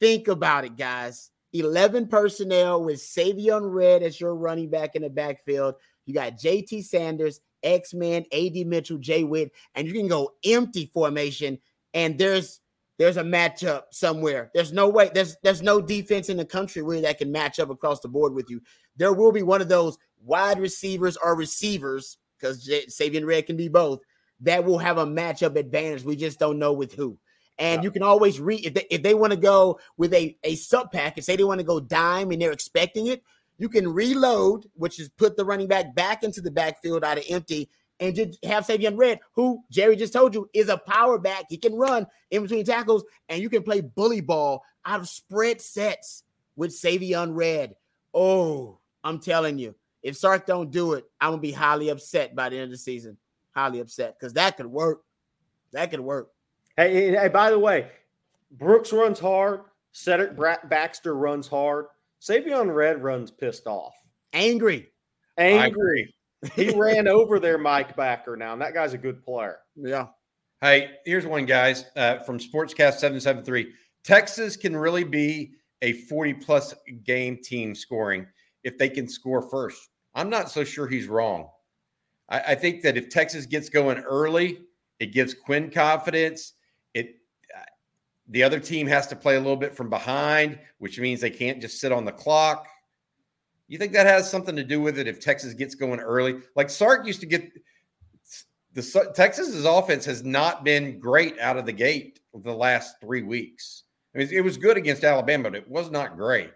think about it, guys. 11 personnel with Savion Red as your running back in the backfield. You got JT Sanders, X Men, AD Mitchell, Jay Witt, and you can go empty formation. And there's there's a matchup somewhere. There's no way. There's there's no defense in the country where that can match up across the board with you. There will be one of those wide receivers or receivers because Savion Red can be both, that will have a matchup advantage. We just don't know with who. And yeah. you can always read if they, if they want to go with a, a sub package, say they want to go dime and they're expecting it, you can reload, which is put the running back back into the backfield out of empty and just have Savion Red, who Gerry just told you is a power back. He can run in between tackles, and you can play bully ball out of spread sets with Savion Red. Oh, I'm telling you, if Sark don't do it, I'm gonna be highly upset by the end of the season. Highly upset because that could work. That could work. Hey, hey, by the way, Brooks runs hard. Cedric Baxter runs hard. Savion Red runs pissed off. Angry. Angry. he ran over their Mike Backer now, and that guy's a good player. Yeah. Hey, here's one, guys, uh, from Sportscast 773. Texas can really be a 40 plus game team scoring if they can score first. I'm not so sure he's wrong. I, I think that if Texas gets going early, it gives Quinn confidence. The other team has to play a little bit from behind, which means they can't just sit on the clock. You think that has something to do with it if Texas gets going early? Like Sark used to get the Texas's offense has not been great out of the gate the last three weeks. I mean, it was good against Alabama, but it was not great.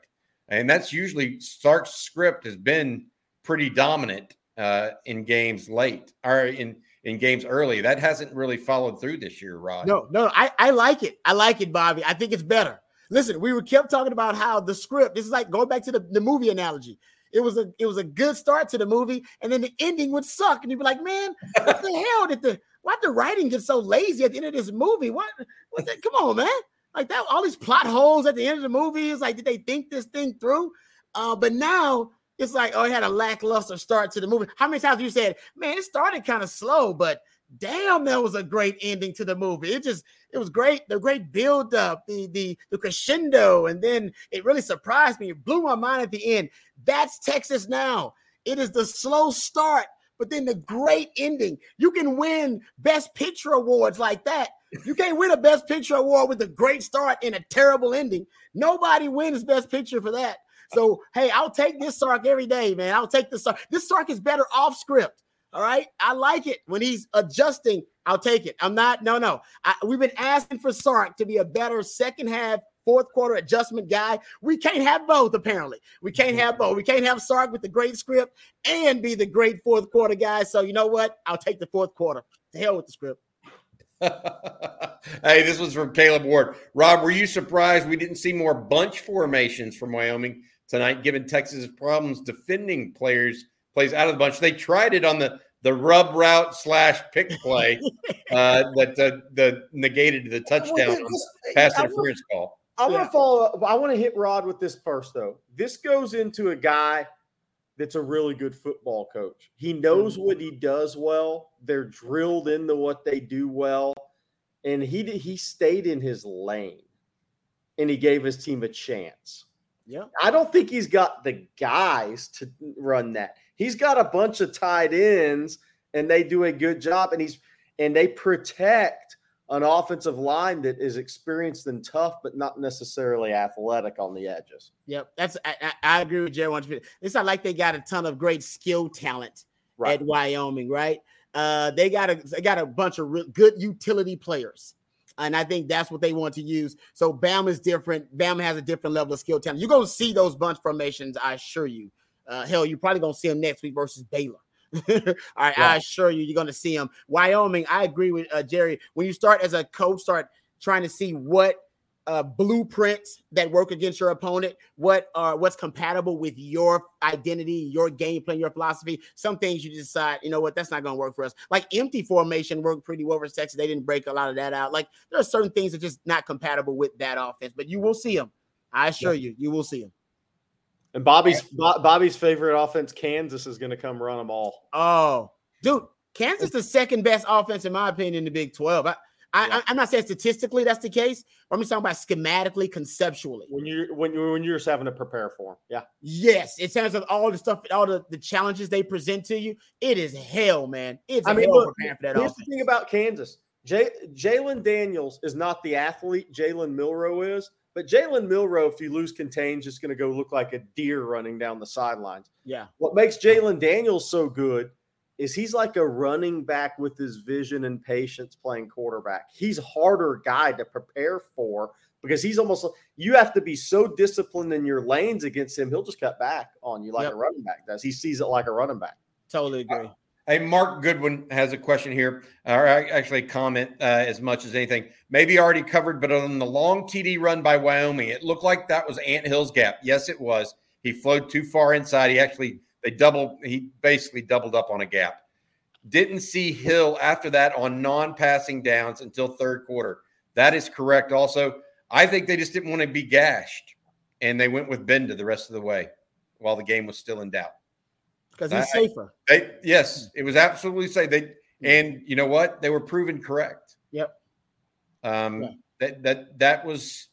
And that's usually Sark's script has been pretty dominant uh, in games late or in in games early. That hasn't really followed through this year, Rod. No, no, I, I like it. I like it, Bobby. I think it's better. Listen, we were kept talking about how the script. This is like going back to the, the movie analogy. It was a it was a good start to the movie, and then the ending would suck, and you'd be like, "Man, what the hell did the why the writing get so lazy at the end of this movie? What? what the, come on, man! Like that, all these plot holes at the end of the movie is like, did they think this thing through? Uh, but now it's like, oh, it had a lackluster start to the movie. How many times you said, man, it started kind of slow, but damn, that was a great ending to the movie. It just, it was great. The great build up, the the the crescendo, and then it really surprised me. It blew my mind at the end. That's Texas now. It is the slow start, but then the great ending. You can win Best Picture awards like that. You can't win a Best Picture award with a great start and a terrible ending. Nobody wins Best Picture for that. So, hey, I'll take this Sark every day, man. I'll take this Sark. This Sark is better off script. All right. I like it when he's adjusting. I'll take it. I'm not, no, no. I, we've been asking for Sark to be a better second half, fourth quarter adjustment guy. We can't have both, apparently. We can't have both. We can't have Sark with the great script and be the great fourth quarter guy. So, you know what? I'll take the fourth quarter. To hell with the script. hey, this was from Caleb Ward. Rob, were you surprised we didn't see more bunch formations from Wyoming tonight, given Texas' problems defending players plays out of the bunch? They tried it on the the rub route slash pick play uh, that uh, the negated the touchdown pass interference call. I want to follow up. I want to hit Rod with this first, though. This goes into a guy that's a really good football coach. He knows what he does well. They're drilled into what they do well, and he he stayed in his lane, and he gave his team a chance. Yeah, I don't think he's got the guys to run that. He's got a bunch of tight ends, and they do a good job, and he's and they protect an offensive line that is experienced and tough, but not necessarily athletic on the edges. Yep, that's I, I agree with Gerry. It's not like they got a ton of great skill talent right. at Wyoming, right? Uh, they got a they got a bunch of real, good utility players, and I think that's what they want to use. So Bam is different. Bam has a different level of skill talent. You're gonna see those bunch formations, I assure you. Uh, hell, you're probably gonna see them next week versus Baylor. All right, yeah. I assure you, you're going to see them. Wyoming, I agree with uh, Gerry. When you start as a coach, start trying to see what uh, blueprints that work against your opponent, what are what's compatible with your identity, your game plan, your philosophy. Some things you decide, you know what, that's not going to work for us. Like empty formation worked pretty well for Texas. They didn't break a lot of that out. Like there are certain things that just not compatible with that offense, but you will see them. I assure yeah. you, you will see them. And Bobby's Bobby's favorite offense, Kansas, is going to come run them all. Oh, dude, Kansas is the second best offense in my opinion in the Big Twelve. I, I, am not saying statistically that's the case, but I'm just talking about schematically, conceptually. When you when you when you're just having to prepare for them, yeah. Yes, in terms of all the stuff, all the, the challenges they present to you, it is hell, man. It's I mean, look, preparing for that. Here's offense. the thing about Kansas: J- Jalon Daniels is not the athlete Jalen Milroe is. But Jalen Milroe, if you lose contains, is going to go look like a deer running down the sidelines. Yeah. What makes Jalon Daniels so good is he's like a running back with his vision and patience playing quarterback. He's a harder guy to prepare for because he's almost you have to be so disciplined in your lanes against him. He'll just cut back on you like yep. a running back does. He sees it like a running back. Totally agree. Hey, Mark Goodwin has a question here, or actually a comment uh, as much as anything. Maybe already covered, but on the long TD run by Wyoming, it looked like that was Ant Hill's gap. Yes, it was. He flowed too far inside. He actually they doubled. He basically doubled up on a gap. Didn't see Hill after that on non-passing downs until third quarter. That is correct. Also, I think they just didn't want to be gashed, and they went with Gbenda the rest of the way while the game was still in doubt because he's I, safer. They, yes, it was absolutely safe. They and you know what? They were proven correct. Yep. Um, yeah. that that that was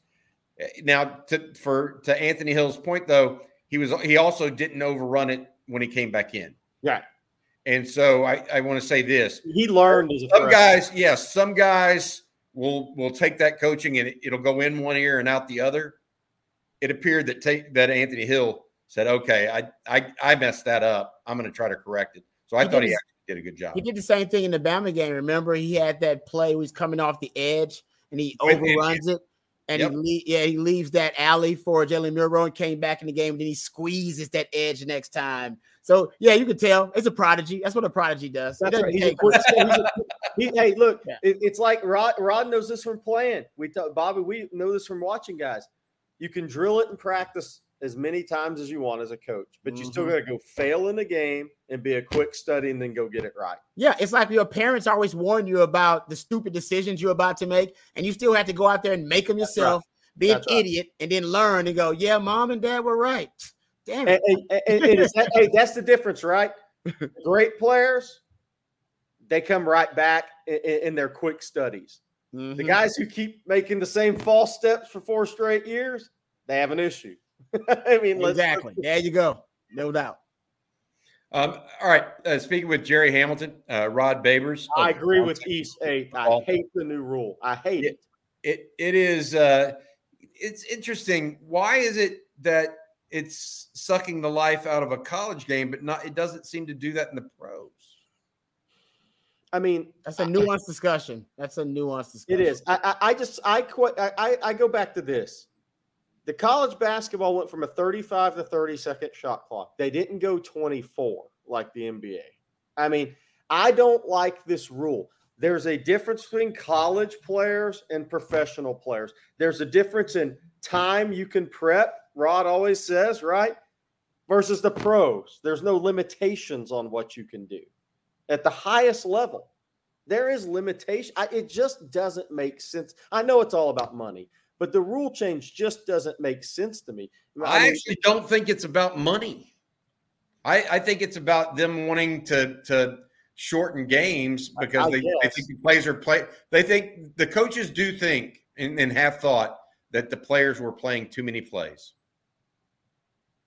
now to for to Anthony Hill's point though, he was he also didn't overrun it when he came back in. Right. And so I, I want to say this: he learned as a some guys. Yes, some guys will will take that coaching and it, it'll go in one ear and out the other. It appeared that take that Anthony Hill said, "Okay, I I I messed that up. I'm going to try to correct it." So I he thought he actually did a good job. He did the same thing in the Bama game. Remember, he had that play where he's coming off the edge and he overruns it. And yep. he yeah, he leaves that alley for Jalen Milroe and came back in the game. And then he squeezes that edge next time. So yeah, you can tell it's a prodigy. That's what a prodigy does. That's right. He's a quick, he's a, he, hey, look, yeah. it, it's like Rod. Rod knows this from playing. We talk, Bobby. We know this from watching guys. You can drill it in practice as many times as you want as a coach, but you mm-hmm. still got to go fail in the game and be a quick study and then go get it right. Yeah, it's like your parents always warn you about the stupid decisions you're about to make, and you still have to go out there and make them yourself, right. be That's an right. idiot, and then learn and go, yeah, mom and dad were right. Damn it. And, and, and, that, hey, that's the difference, right? Great players, they come right back in, in their quick studies. Mm-hmm. The guys who keep making the same false steps for four straight years, they have an issue. I mean, exactly. There you go. No doubt. Um, all right. Uh, speaking with Gerry Hamilton, uh, Rod Babers. I agree with East. Hey, I hate the new rule. I hate it. It it, it is. Uh, it's interesting. Why is it that it's sucking the life out of a college game, but not? It doesn't seem to do that in the pros. I mean, that's a nuanced discussion. That's a nuanced discussion. It is. I, I, I just I quit. I, I go back to this. The college basketball went from a 35 to 30 second shot clock. They didn't go 24 like the NBA. I mean, I don't like this rule. There's a difference between college players and professional players. There's a difference in time you can prep, Rod always says, right? Versus the pros. There's no limitations on what you can do at the highest level. There is limitation. I, it just doesn't make sense. I know it's all about money, but the rule change just doesn't make sense to me. I, I actually don't think it's about money. I, I, think it's about them wanting to to shorten games because I, they, they, think the players are play. They think the coaches do think and, and have thought that the players were playing too many plays.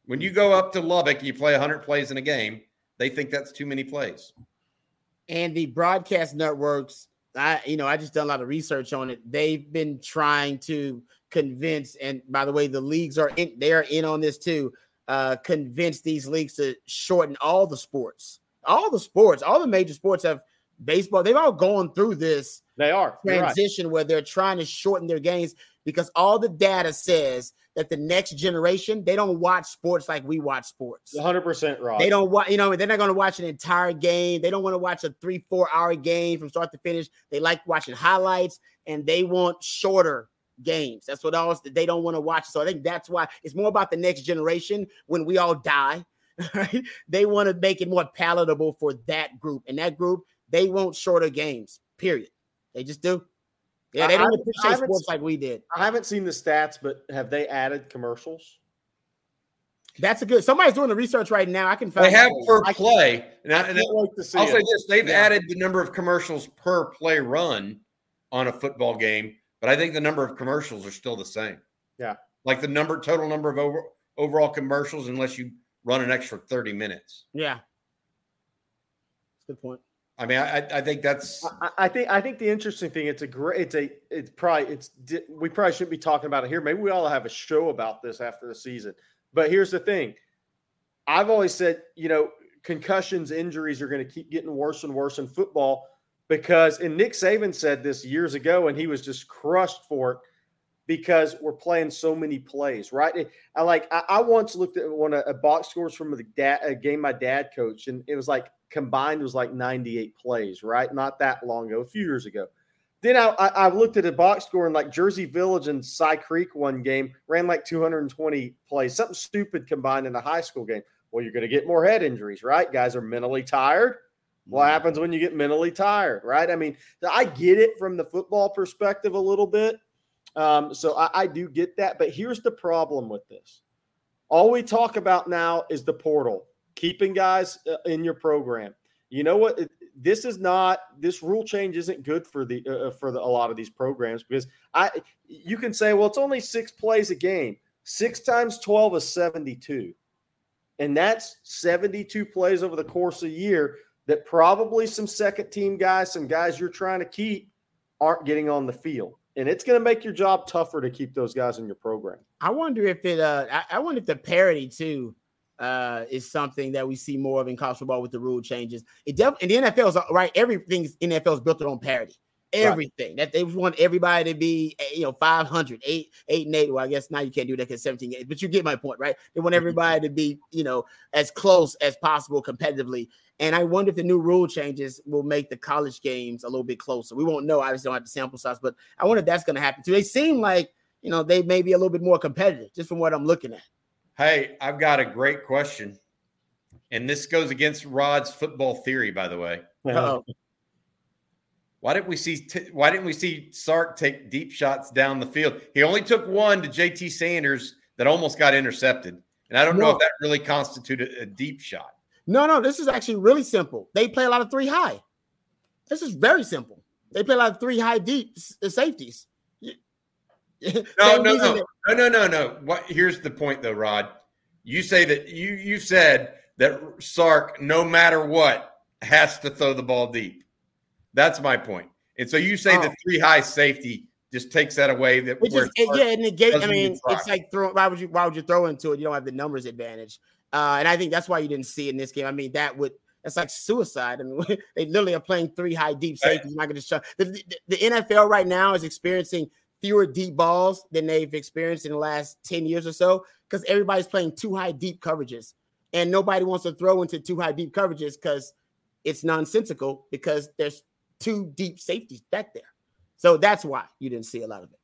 When you go up to Lubbock, you play 100 plays in a game. They think that's too many plays. And the broadcast networks I, you know, I just done a lot of research on it. They've been trying to convince, and by the way, the leagues are in, they are in on this too. Uh, convince these leagues to shorten all the sports, all the sports, all the major sports have baseball. They've all gone through this. They are transition right. where they're trying to shorten their games because all the data says that the next generation they don't watch sports like we watch sports. 100% right. They don't watch, you know, they're not going to watch an entire game. They don't want to watch a three, four hour game from start to finish. They like watching highlights and they want shorter games. That's what else they don't want to watch. So I think that's why it's more about the next generation when we all die. Right? They want to make it more palatable for that group. And that group, they want shorter games, period. They just do. Yeah, they don't appreciate sports like we did. I haven't seen the stats, but have they added commercials? That's a good. Somebody's doing the research right now. I can find. They have per play. And I, and I'll it. say this: they've yeah. added the number of commercials per play run on a football game, but I think the number of commercials are still the same. Yeah, like the number total number of over, overall commercials, unless you run an extra thirty minutes. Yeah, that's a good point. I mean, I, I think that's. I, I, think I think the interesting thing. It's a great. It's a. It's probably. It's. We probably shouldn't be talking about it here. Maybe we all have a show about this after the season. But here's the thing. I've always said, you know, concussions, injuries are going to keep getting worse and worse in football because, and Nick Saban said this years ago, and he was just crushed for it because we're playing so many plays, right? I like. I, I once looked at one of a box scores from the dad, a game my dad coached, and it was like combined was like 98 plays, right? Not that long ago, a few years ago. Then I, I, I looked at a box score and like Jersey Village and Cy Creek one game ran like 220 plays, something stupid combined in a high school game. Well, you're going to get more head injuries, right? Guys are mentally tired. What mm-hmm. happens when you get mentally tired, right? I mean, I get it from the football perspective a little bit. Um, so I, I do get that. But here's the problem with this all we talk about now is the portal keeping guys uh, in your program. You know what? This is not this rule change isn't good for the uh, uh, for the, a lot of these programs because I you can say well it's only six plays a game. Six times twelve is seventy two, and that's seventy two plays over the course of a year. that probably some second team guys, some guys you're trying to keep, aren't getting on the field. And it's going to make your job tougher to keep those guys in your program. I wonder if it, uh, I, I wonder if the parity too uh, is something that we see more of in college football with the rule changes. It definitely, in the NFL is right. Everything's NFL is built on parity everything. Right. That they want everybody to be, eh, you know, 500, eight, eight and eight. Well, I guess now you can't do that because 17 games, but you get my point, right? They want everybody to be, you know, as close as possible competitively. And I wonder if the new rule changes will make the college games a little bit closer. We won't know. Obviously, don't have the sample size, but I wonder if that's going to happen too. They seem like, you know, they may be a little bit more competitive just from what I'm looking at. Hey, I've got a great question. And this goes against Rod's football theory, by the way. Uh-oh. Why didn't we see? T- why didn't we see Sark take deep shots down the field? He only took one to J.T. Sanders that almost got intercepted, and I don't no. know if that really constituted a deep shot. No, no, this is actually really simple. They play a lot of three high. This is very simple. They play a lot of three high deep uh, safeties. no, no, no, no, no, no, no. What? Here's the point, though, Rod. You say that you you said that Sark, no matter what, has to throw the ball deep. That's my point. And so you say oh. the three high safety just takes that away. That it just, it, yeah, and negate. I mean, it's like throw. Why would you? Why would you throw into it? You don't have the numbers advantage, uh, and I think that's why you didn't see it in this game. I mean, that would that's like suicide. I mean, they literally are playing three high deep safeties. Right. Not going to the, the, the NFL right now is experiencing fewer deep balls than they've experienced in the last ten years or so because everybody's playing two high deep coverages, and nobody wants to throw into two high deep coverages because it's nonsensical because there's two deep safeties back there. So that's why you didn't see a lot of it.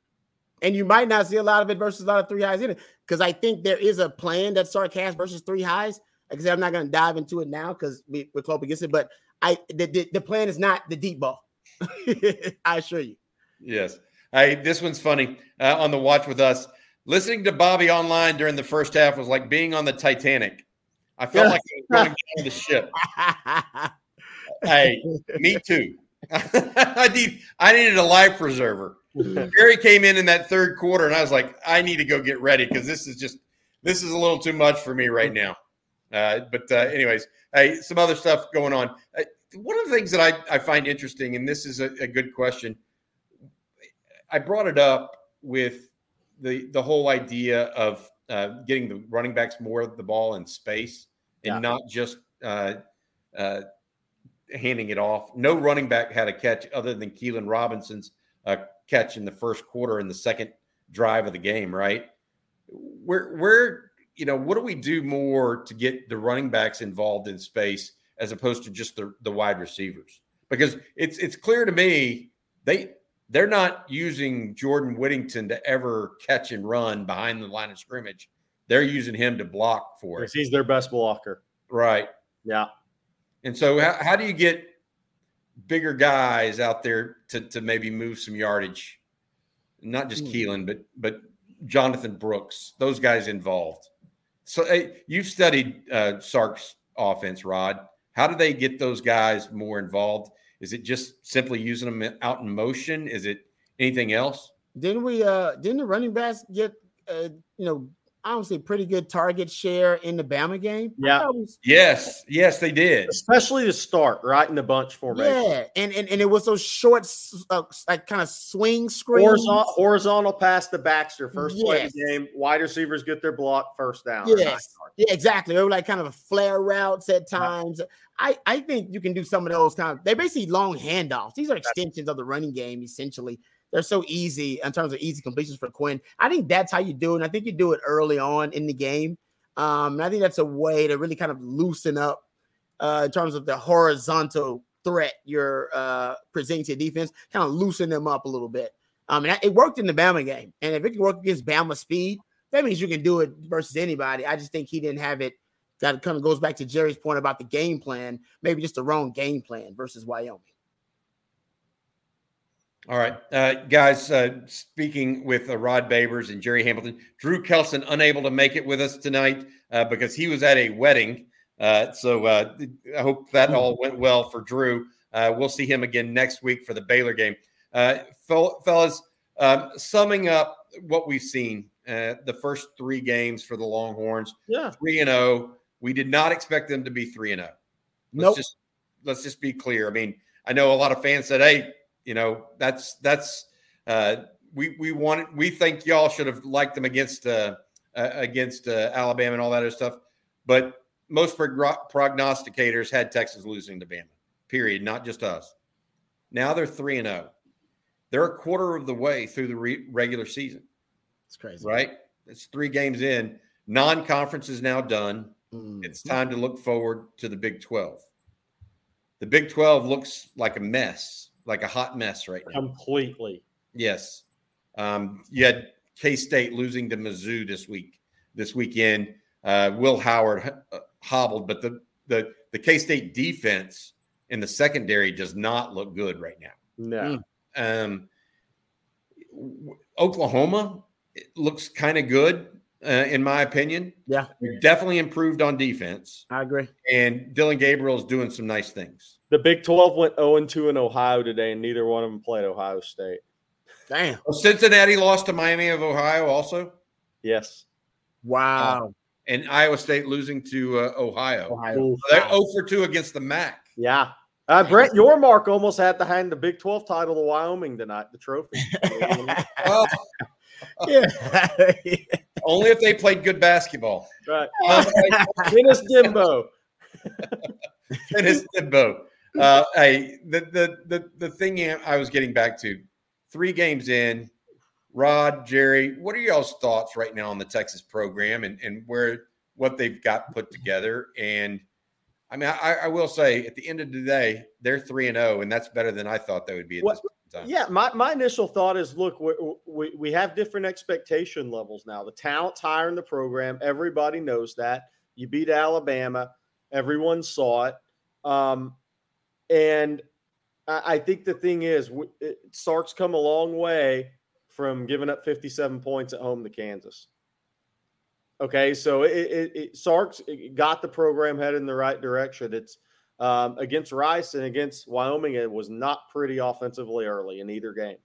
And you might not see a lot of it versus a lot of three highs in it. Because I think there is a plan that Sark has versus three highs. Like I said, I'm not going to dive into it now because we, we're close against it. But I the, the, the plan is not the deep ball. I assure you. Yes. Hey, this one's funny. Uh, on the watch with us, listening to Bobby online during the first half was like being on the Titanic. I felt like I was running down the ship. hey, me too. I need I needed a life preserver. Gerry came in in that third quarter, and I was like, I need to go get ready because this is just this is a little too much for me right now. Uh, but uh, anyways, hey, some other stuff going on. Uh, one of the things that I, I find interesting, and this is a, a good question, I brought it up with the the whole idea of uh, getting the running backs more of the ball in space and yeah. not just uh, uh, handing it off. No running back had a catch other than Keilan Robinson's uh, catch in the first quarter in the second drive of the game, right? Where, where, you know, what do we do more to get the running backs involved in space as opposed to just the, the wide receivers? Because it's it's clear to me they they're not using Jordan Whittington to ever catch and run behind the line of scrimmage. They're using him to block for it. He's their best blocker. Right. Yeah. And so, how, how do you get bigger guys out there to, to maybe move some yardage? Not just mm. Keilan, but but Jonathan Brooks, those guys involved. So hey, you've studied uh, Sark's offense, Rod. How do they get those guys more involved? Is it just simply using them out in motion? Is it anything else? Didn't we? uh Didn't the running backs get uh, you know I would say pretty good target share in the Bama game. Yeah. Was, yes. Yes, they did. Especially to start right in the bunch formation. Yeah. And and, and it was those short, uh, like kind of swing screens. Horizontal, horizontal pass to Baxter. First yes. play of the game. Wide receivers get their block first down. Yes. Yeah, exactly. They were like kind of flare routes at times. Yeah. I, I think you can do some of those kind of, they're basically long handoffs. These are extensions of the running game, essentially they're so easy in terms of easy completions for Quinn. I think that's how you do it. And I think you do it early on in the game. Um, and I think that's a way to really kind of loosen up uh, in terms of the horizontal threat you're uh, presenting to defense, kind of loosen them up a little bit. Um, and it worked in the Bama game. And if it can work against Bama speed, that means you can do it versus anybody. I just think he didn't have it. That kind of goes back to Gerry's point about the game plan, maybe just the wrong game plan versus Wyoming. All right, uh, guys. Uh, speaking with uh, Rod Babers and Gerry Hamilton, Drew Kelson unable to make it with us tonight uh, because he was at a wedding. Uh, so uh, I hope that all went well for Drew. we'll see him again next week for the Baylor game. fellas, um, summing up what we've seen, the first three games for the Longhorns. Yeah, three and zero. Oh. We did not expect them to be three and zero. Oh. Nope. Just let's just be clear. I mean, I know a lot of fans said, "Hey, you know, that's that's uh, we we wanted we think y'all should have liked them against uh, uh, against uh, Alabama and all that other stuff." But most prognosticators had Texas losing to Bama. Period. Not just us. Now they're three and zero. Oh. They're a quarter of the way through the re- regular season. It's crazy, right? It's three games in. Non-conference is now done. Mm-hmm. It's time to look forward to the Big Twelve. The Big Twelve looks like a mess, like a hot mess right now. Completely. Yes. Um, you had K State losing to Mizzou this week, this weekend. Uh, Will Howard uh, hobbled, but the the the K State defense in the secondary does not look good right now. No. Um, Oklahoma looks kind of good, uh, in my opinion. Yeah. They're definitely improved on defense. I agree. And Dillon Gabriel is doing some nice things. The Big 12 went 0 2 in Ohio today, and neither one of them played Ohio State. Damn. Well, Cincinnati lost to Miami of Ohio also. Yes. Wow. Uh, and Iowa State losing to uh, Ohio. Ohio. So they're 0 for 2 against the MAC. Yeah. Uh, Yormark almost had to hand the Big 12 title to Wyoming tonight, the trophy. well, yeah. Only if they played good basketball. Right. Dennis Dimbo. Dennis Dimbo. Uh, hey, the, the the the thing I was getting back to, three games in, Rod, Gerry, what are y'all's thoughts right now on the Texas program and and where what they've got put together? And I mean, I, I will say at the end of the day, they're three and zero, oh, and that's better than I thought they would be at this time. Yeah, my, my initial thought is look, we, we, we have different expectation levels now. The talent's higher in the program. Everybody knows that. You beat Alabama, everyone saw it. Um, and I, think the thing is, Sark's come a long way from giving up 57 points at home to Kansas. Okay, so it, it, it Sark's got the program headed in the right direction. It's um, against Rice and against Wyoming, it was not pretty offensively early in either game.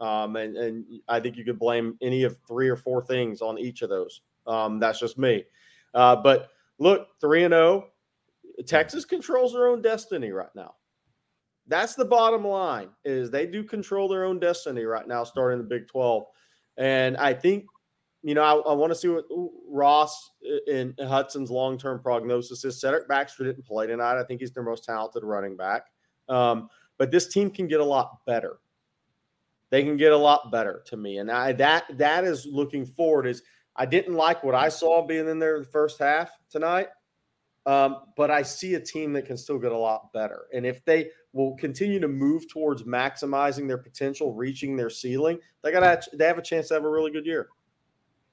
Um, and, and I think you could blame any of three or four things on each of those. Um, that's just me. Uh, but look, 3 and 0, Texas controls their own destiny right now. That's the bottom line is they do control their own destiny right now starting the Big 12. And I think you know, I, I want to see what Ross and Hutson's long term prognosis is. Cedric Baxter didn't play tonight. I think he's their most talented running back. Um, but this team can get a lot better. They can get a lot better to me, and I that that is looking forward. Is I didn't like what I saw being in there the first half tonight, um, but I see a team that can still get a lot better. And if they will continue to move towards maximizing their potential, reaching their ceiling, they got they have a chance to have a really good year.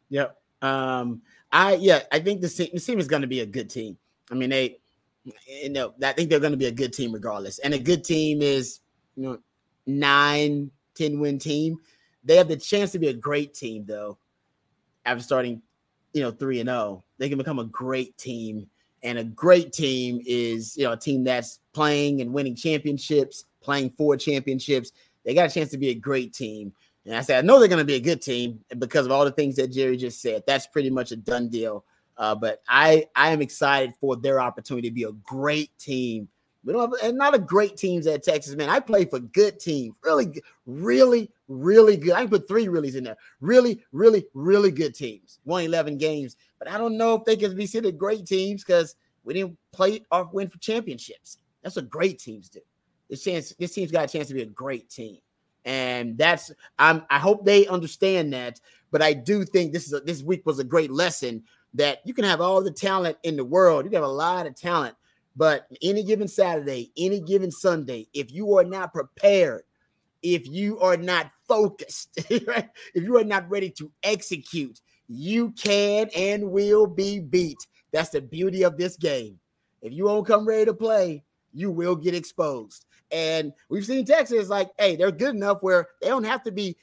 Yep. Um, I yeah, I think the team, the team is going to be a good team. I mean, they, you know, I think they're going to be a good team regardless. And a good team is, you know, nine, 10 win team. They have the chance to be a great team though. After starting, you know, three and zero, oh. they can become a great team. And a great team is, you know, a team that's playing and winning championships, playing for championships. They got a chance to be a great team. And I said, I know they're going to be a good team because of all the things that Gerry just said. That's pretty much a done deal. Uh, but I I am excited for their opportunity to be a great team. We don't have and not a great teams at Texas, man. I play for good teams, really, really, really good. I can put three reallys in there. Really, really, really good teams. Won 11 games, but I don't know if they can be considered great teams because we didn't play or win for championships. That's what great teams do. This chance, this team's got a chance to be a great team and that's I'm I hope they understand that. But I do think this is a, this week was a great lesson that you can have all the talent in the world. You can have a lot of talent, but any given Saturday, any given Sunday, if you are not prepared, if you are not focused, if you are not ready to execute, you can and will be beat. That's the beauty of this game. If you won't come ready to play, you will get exposed. And we've seen Texas like, hey, they're good enough where they don't have to be,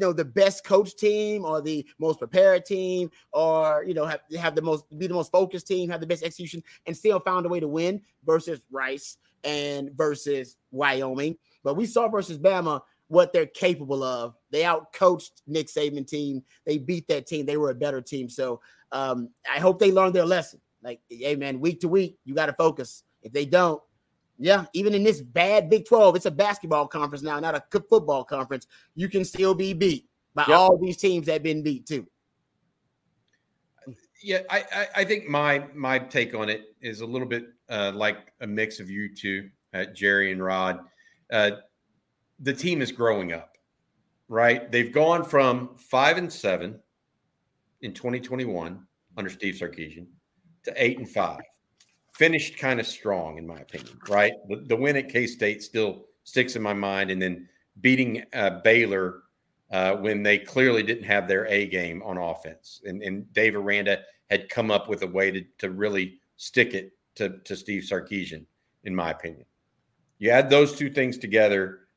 you know, the best coach team or the most prepared team or you know have, have the most be the most focused team, have the best execution, and still found a way to win versus Rice and versus Wyoming. But we saw versus Bama what they're capable of. They outcoached Nick Saban team. They beat that team. They were a better team. So um, I hope they learned their lesson. Like, hey man, week to week, you got to focus. If they don't, Yeah, even in this bad Big 12, it's a basketball conference now, not a football conference. You can still be beat by yep. all these teams that have been beat too. Yeah, I, I, I think my my take on it is a little bit uh, like a mix of you two, uh, Gerry and Rod. Uh, the team is growing up, right? They've gone from five and seven in 2021 under Steve Sarkisian to eight and five. Finished kind of strong, in my opinion, right? The, the win at K State still sticks in my mind, and then beating uh, Baylor uh, when they clearly didn't have their A game on offense. And, and Dave Aranda had come up with a way to, to really stick it to, to Steve Sarkisian, in my opinion. You add those two things together,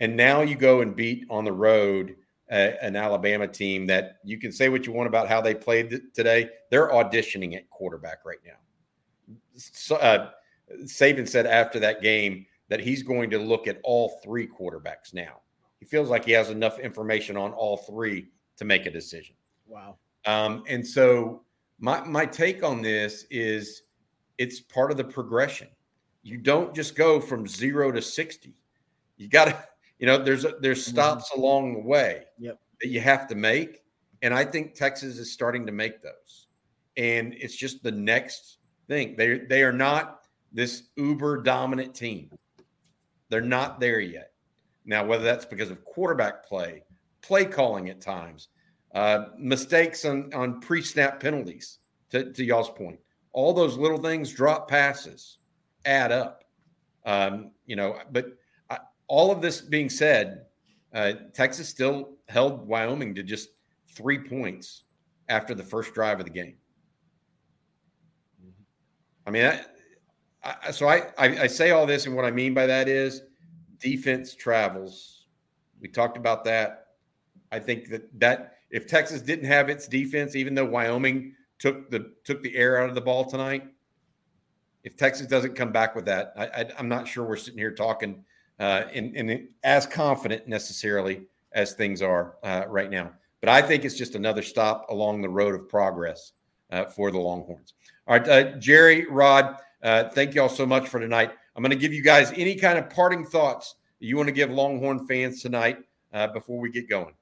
and now you go and beat on the road uh, an Alabama team that you can say what you want about how they played today. They're auditioning at quarterback right now. So, uh, Saban said after that game that he's going to look at all three quarterbacks now he feels like he has enough information on all three to make a decision. Wow. Um, and so my my take on this is it's part of the progression. You don't just go from zero to sixty. You got to, you know, there's a, there's mm-hmm. stops mm-hmm. along the way yep. that you have to make, and I think Texas is starting to make those. And it's just the next thing. They they are not this uber dominant team. They're not there yet. Now, whether that's because of quarterback play, play calling at times, uh, mistakes on, on pre snap penalties, to, to, y'all's point, all those little things, drop passes, add up. Um, you know, but I, all of this being said, uh, Texas still held Wyoming to just three points after the first drive of the game. I mean, I, I, so I, I say all this, and what I mean by that is defense travels. We talked about that. I think that that if Texas didn't have its defense, even though Wyoming took the took the air out of the ball tonight, if Texas doesn't come back with that, I, am not sure we're sitting here talking uh, in, in, as confident necessarily as things are uh, right now. But I think it's just another stop along the road of progress uh, for the Longhorns. All right, uh, Gerry, Rod, uh, thank you all so much for tonight. I'm going to give you guys any kind of parting thoughts you want to give Longhorn fans tonight uh, before we get going.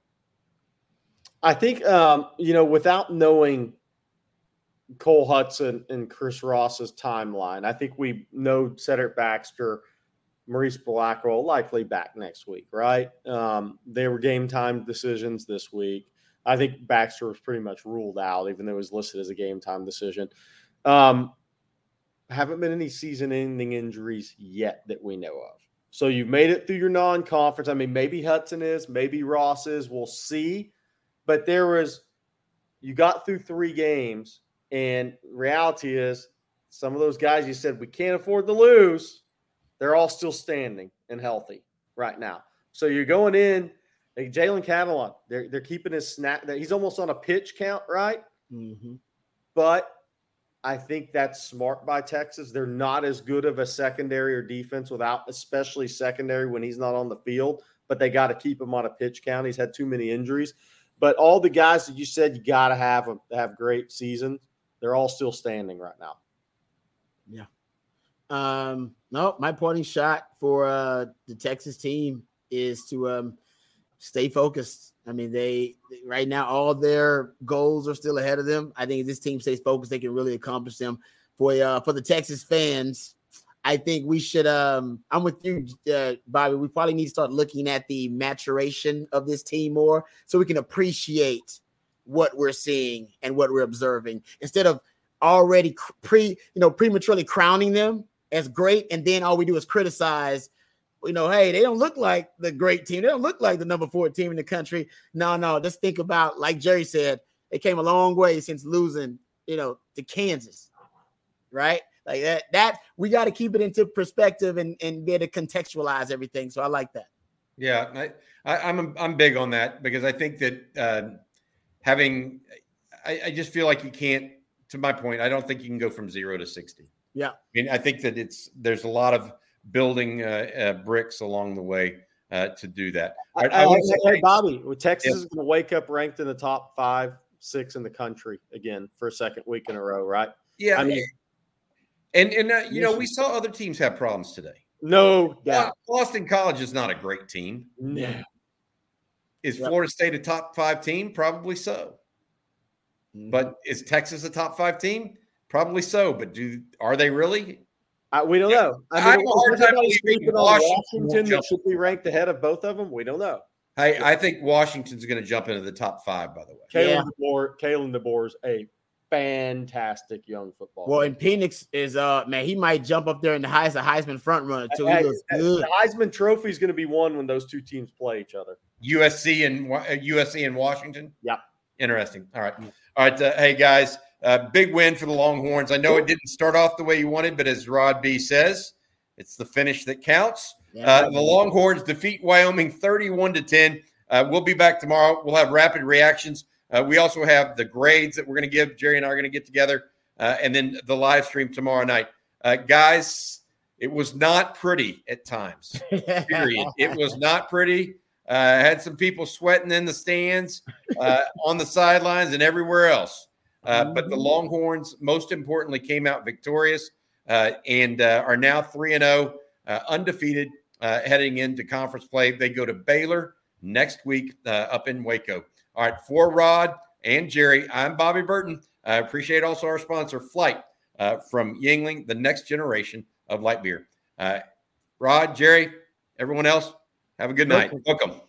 I think um, you know without knowing Cole Hutson and Chris Ross's timeline, I think we know Cedric Baxter, Maurice Blackwell likely back next week, right? Um, they were game time decisions this week. I think Baxter was pretty much ruled out, even though it was listed as a game time decision. Um, haven't been any season ending injuries yet that we know of. So you've made it through your non conference. I mean, maybe Hutson is, maybe Ross is. We'll see. But there was, you got through three games, and reality is some of those guys you said we can't afford to lose, they're all still standing and healthy right now. So you're going in, like Jalen Catalon, they're, they're keeping his snap. He's almost on a pitch count, right? Mm-hmm. But I think that's smart by Texas. They're not as good of a secondary or defense without, especially secondary when he's not on the field, but they got to keep him on a pitch count. He's had too many injuries. But all the guys that you said you got to have have great seasons, they're all still standing right now. Yeah. Um, no, my pointing shot for uh, the Texas team is to um, stay focused. I mean, they right now all their goals are still ahead of them. I think if this team stays focused, they can really accomplish them. For uh, for the Texas fans, I think we should. Um, I'm with you, uh, Bobby. We probably need to start looking at the maturation of this team more, so we can appreciate what we're seeing and what we're observing instead of already pre, you know, prematurely crowning them as great, and then all we do is criticize you know, hey, they don't look like the great team. They don't look like the number four team in the country. No, no, just think about, like Gerry said, they came a long way since losing, you know, to Kansas, right? Like that, that we got to keep it into perspective and, and be able to contextualize everything. So I like that. Yeah, I, I, am I'm, I'm big on that because I think that uh, having, I, I just feel like you can't. To my point, I don't think you can go from zero to sixty. Yeah, I mean, I think that it's there's a lot of building uh, uh, bricks along the way uh, to do that. I, I, I say, hey, Bobby, Texas is going to wake up ranked in the top five, six in the country again for a second week in a row, right? Yeah. I mean, And and uh, you know we saw other teams have problems today. No doubt. Boston College is not a great team. No. Is yep. Florida State a top five team? Probably so. Mm-hmm. But is Texas a top five team? Probably so. But do are they really? Uh, we don't yeah. know. I mean, I have a hard time believing Washington, Washington that should be ranked ahead of both of them. We don't know. Hey, I think Washington's going to jump into the top five. By the way, Kalen yeah. DeBoer, Kalen DeBoer is a fantastic young football. Well, and Penix is uh man, he might jump up there in the highest Heisman front runner too. He looks good. The Heisman Trophy is going to be won when those two teams play each other. USC and uh, USC and Washington. Yeah, interesting. All right, all right. Uh, hey guys, uh, big win for the Longhorns. I know it didn't start off the way you wanted, but as Rod B says, it's the finish that counts. Uh, the Longhorns defeat Wyoming thirty-one to ten. Uh, we'll be back tomorrow. We'll have rapid reactions. Uh, we also have the grades that we're going to give. Gerry and I are going to get together, uh, and then the live stream tomorrow night. Uh, guys, it was not pretty at times. Period. it was not pretty. Uh, had some people sweating in the stands, uh, on the sidelines, and everywhere else. Uh, but the mm-hmm. Longhorns, most importantly, came out victorious and are now three and zero, oh, undefeated, heading into conference play. They go to Baylor next week up in Waco. All right, for Rod and Gerry, I'm Bobby Burton. I appreciate also our sponsor, Flight, uh, from Yuengling, the next generation of light beer. Uh, Rod, Gerry, everyone else, have a good night. Welcome.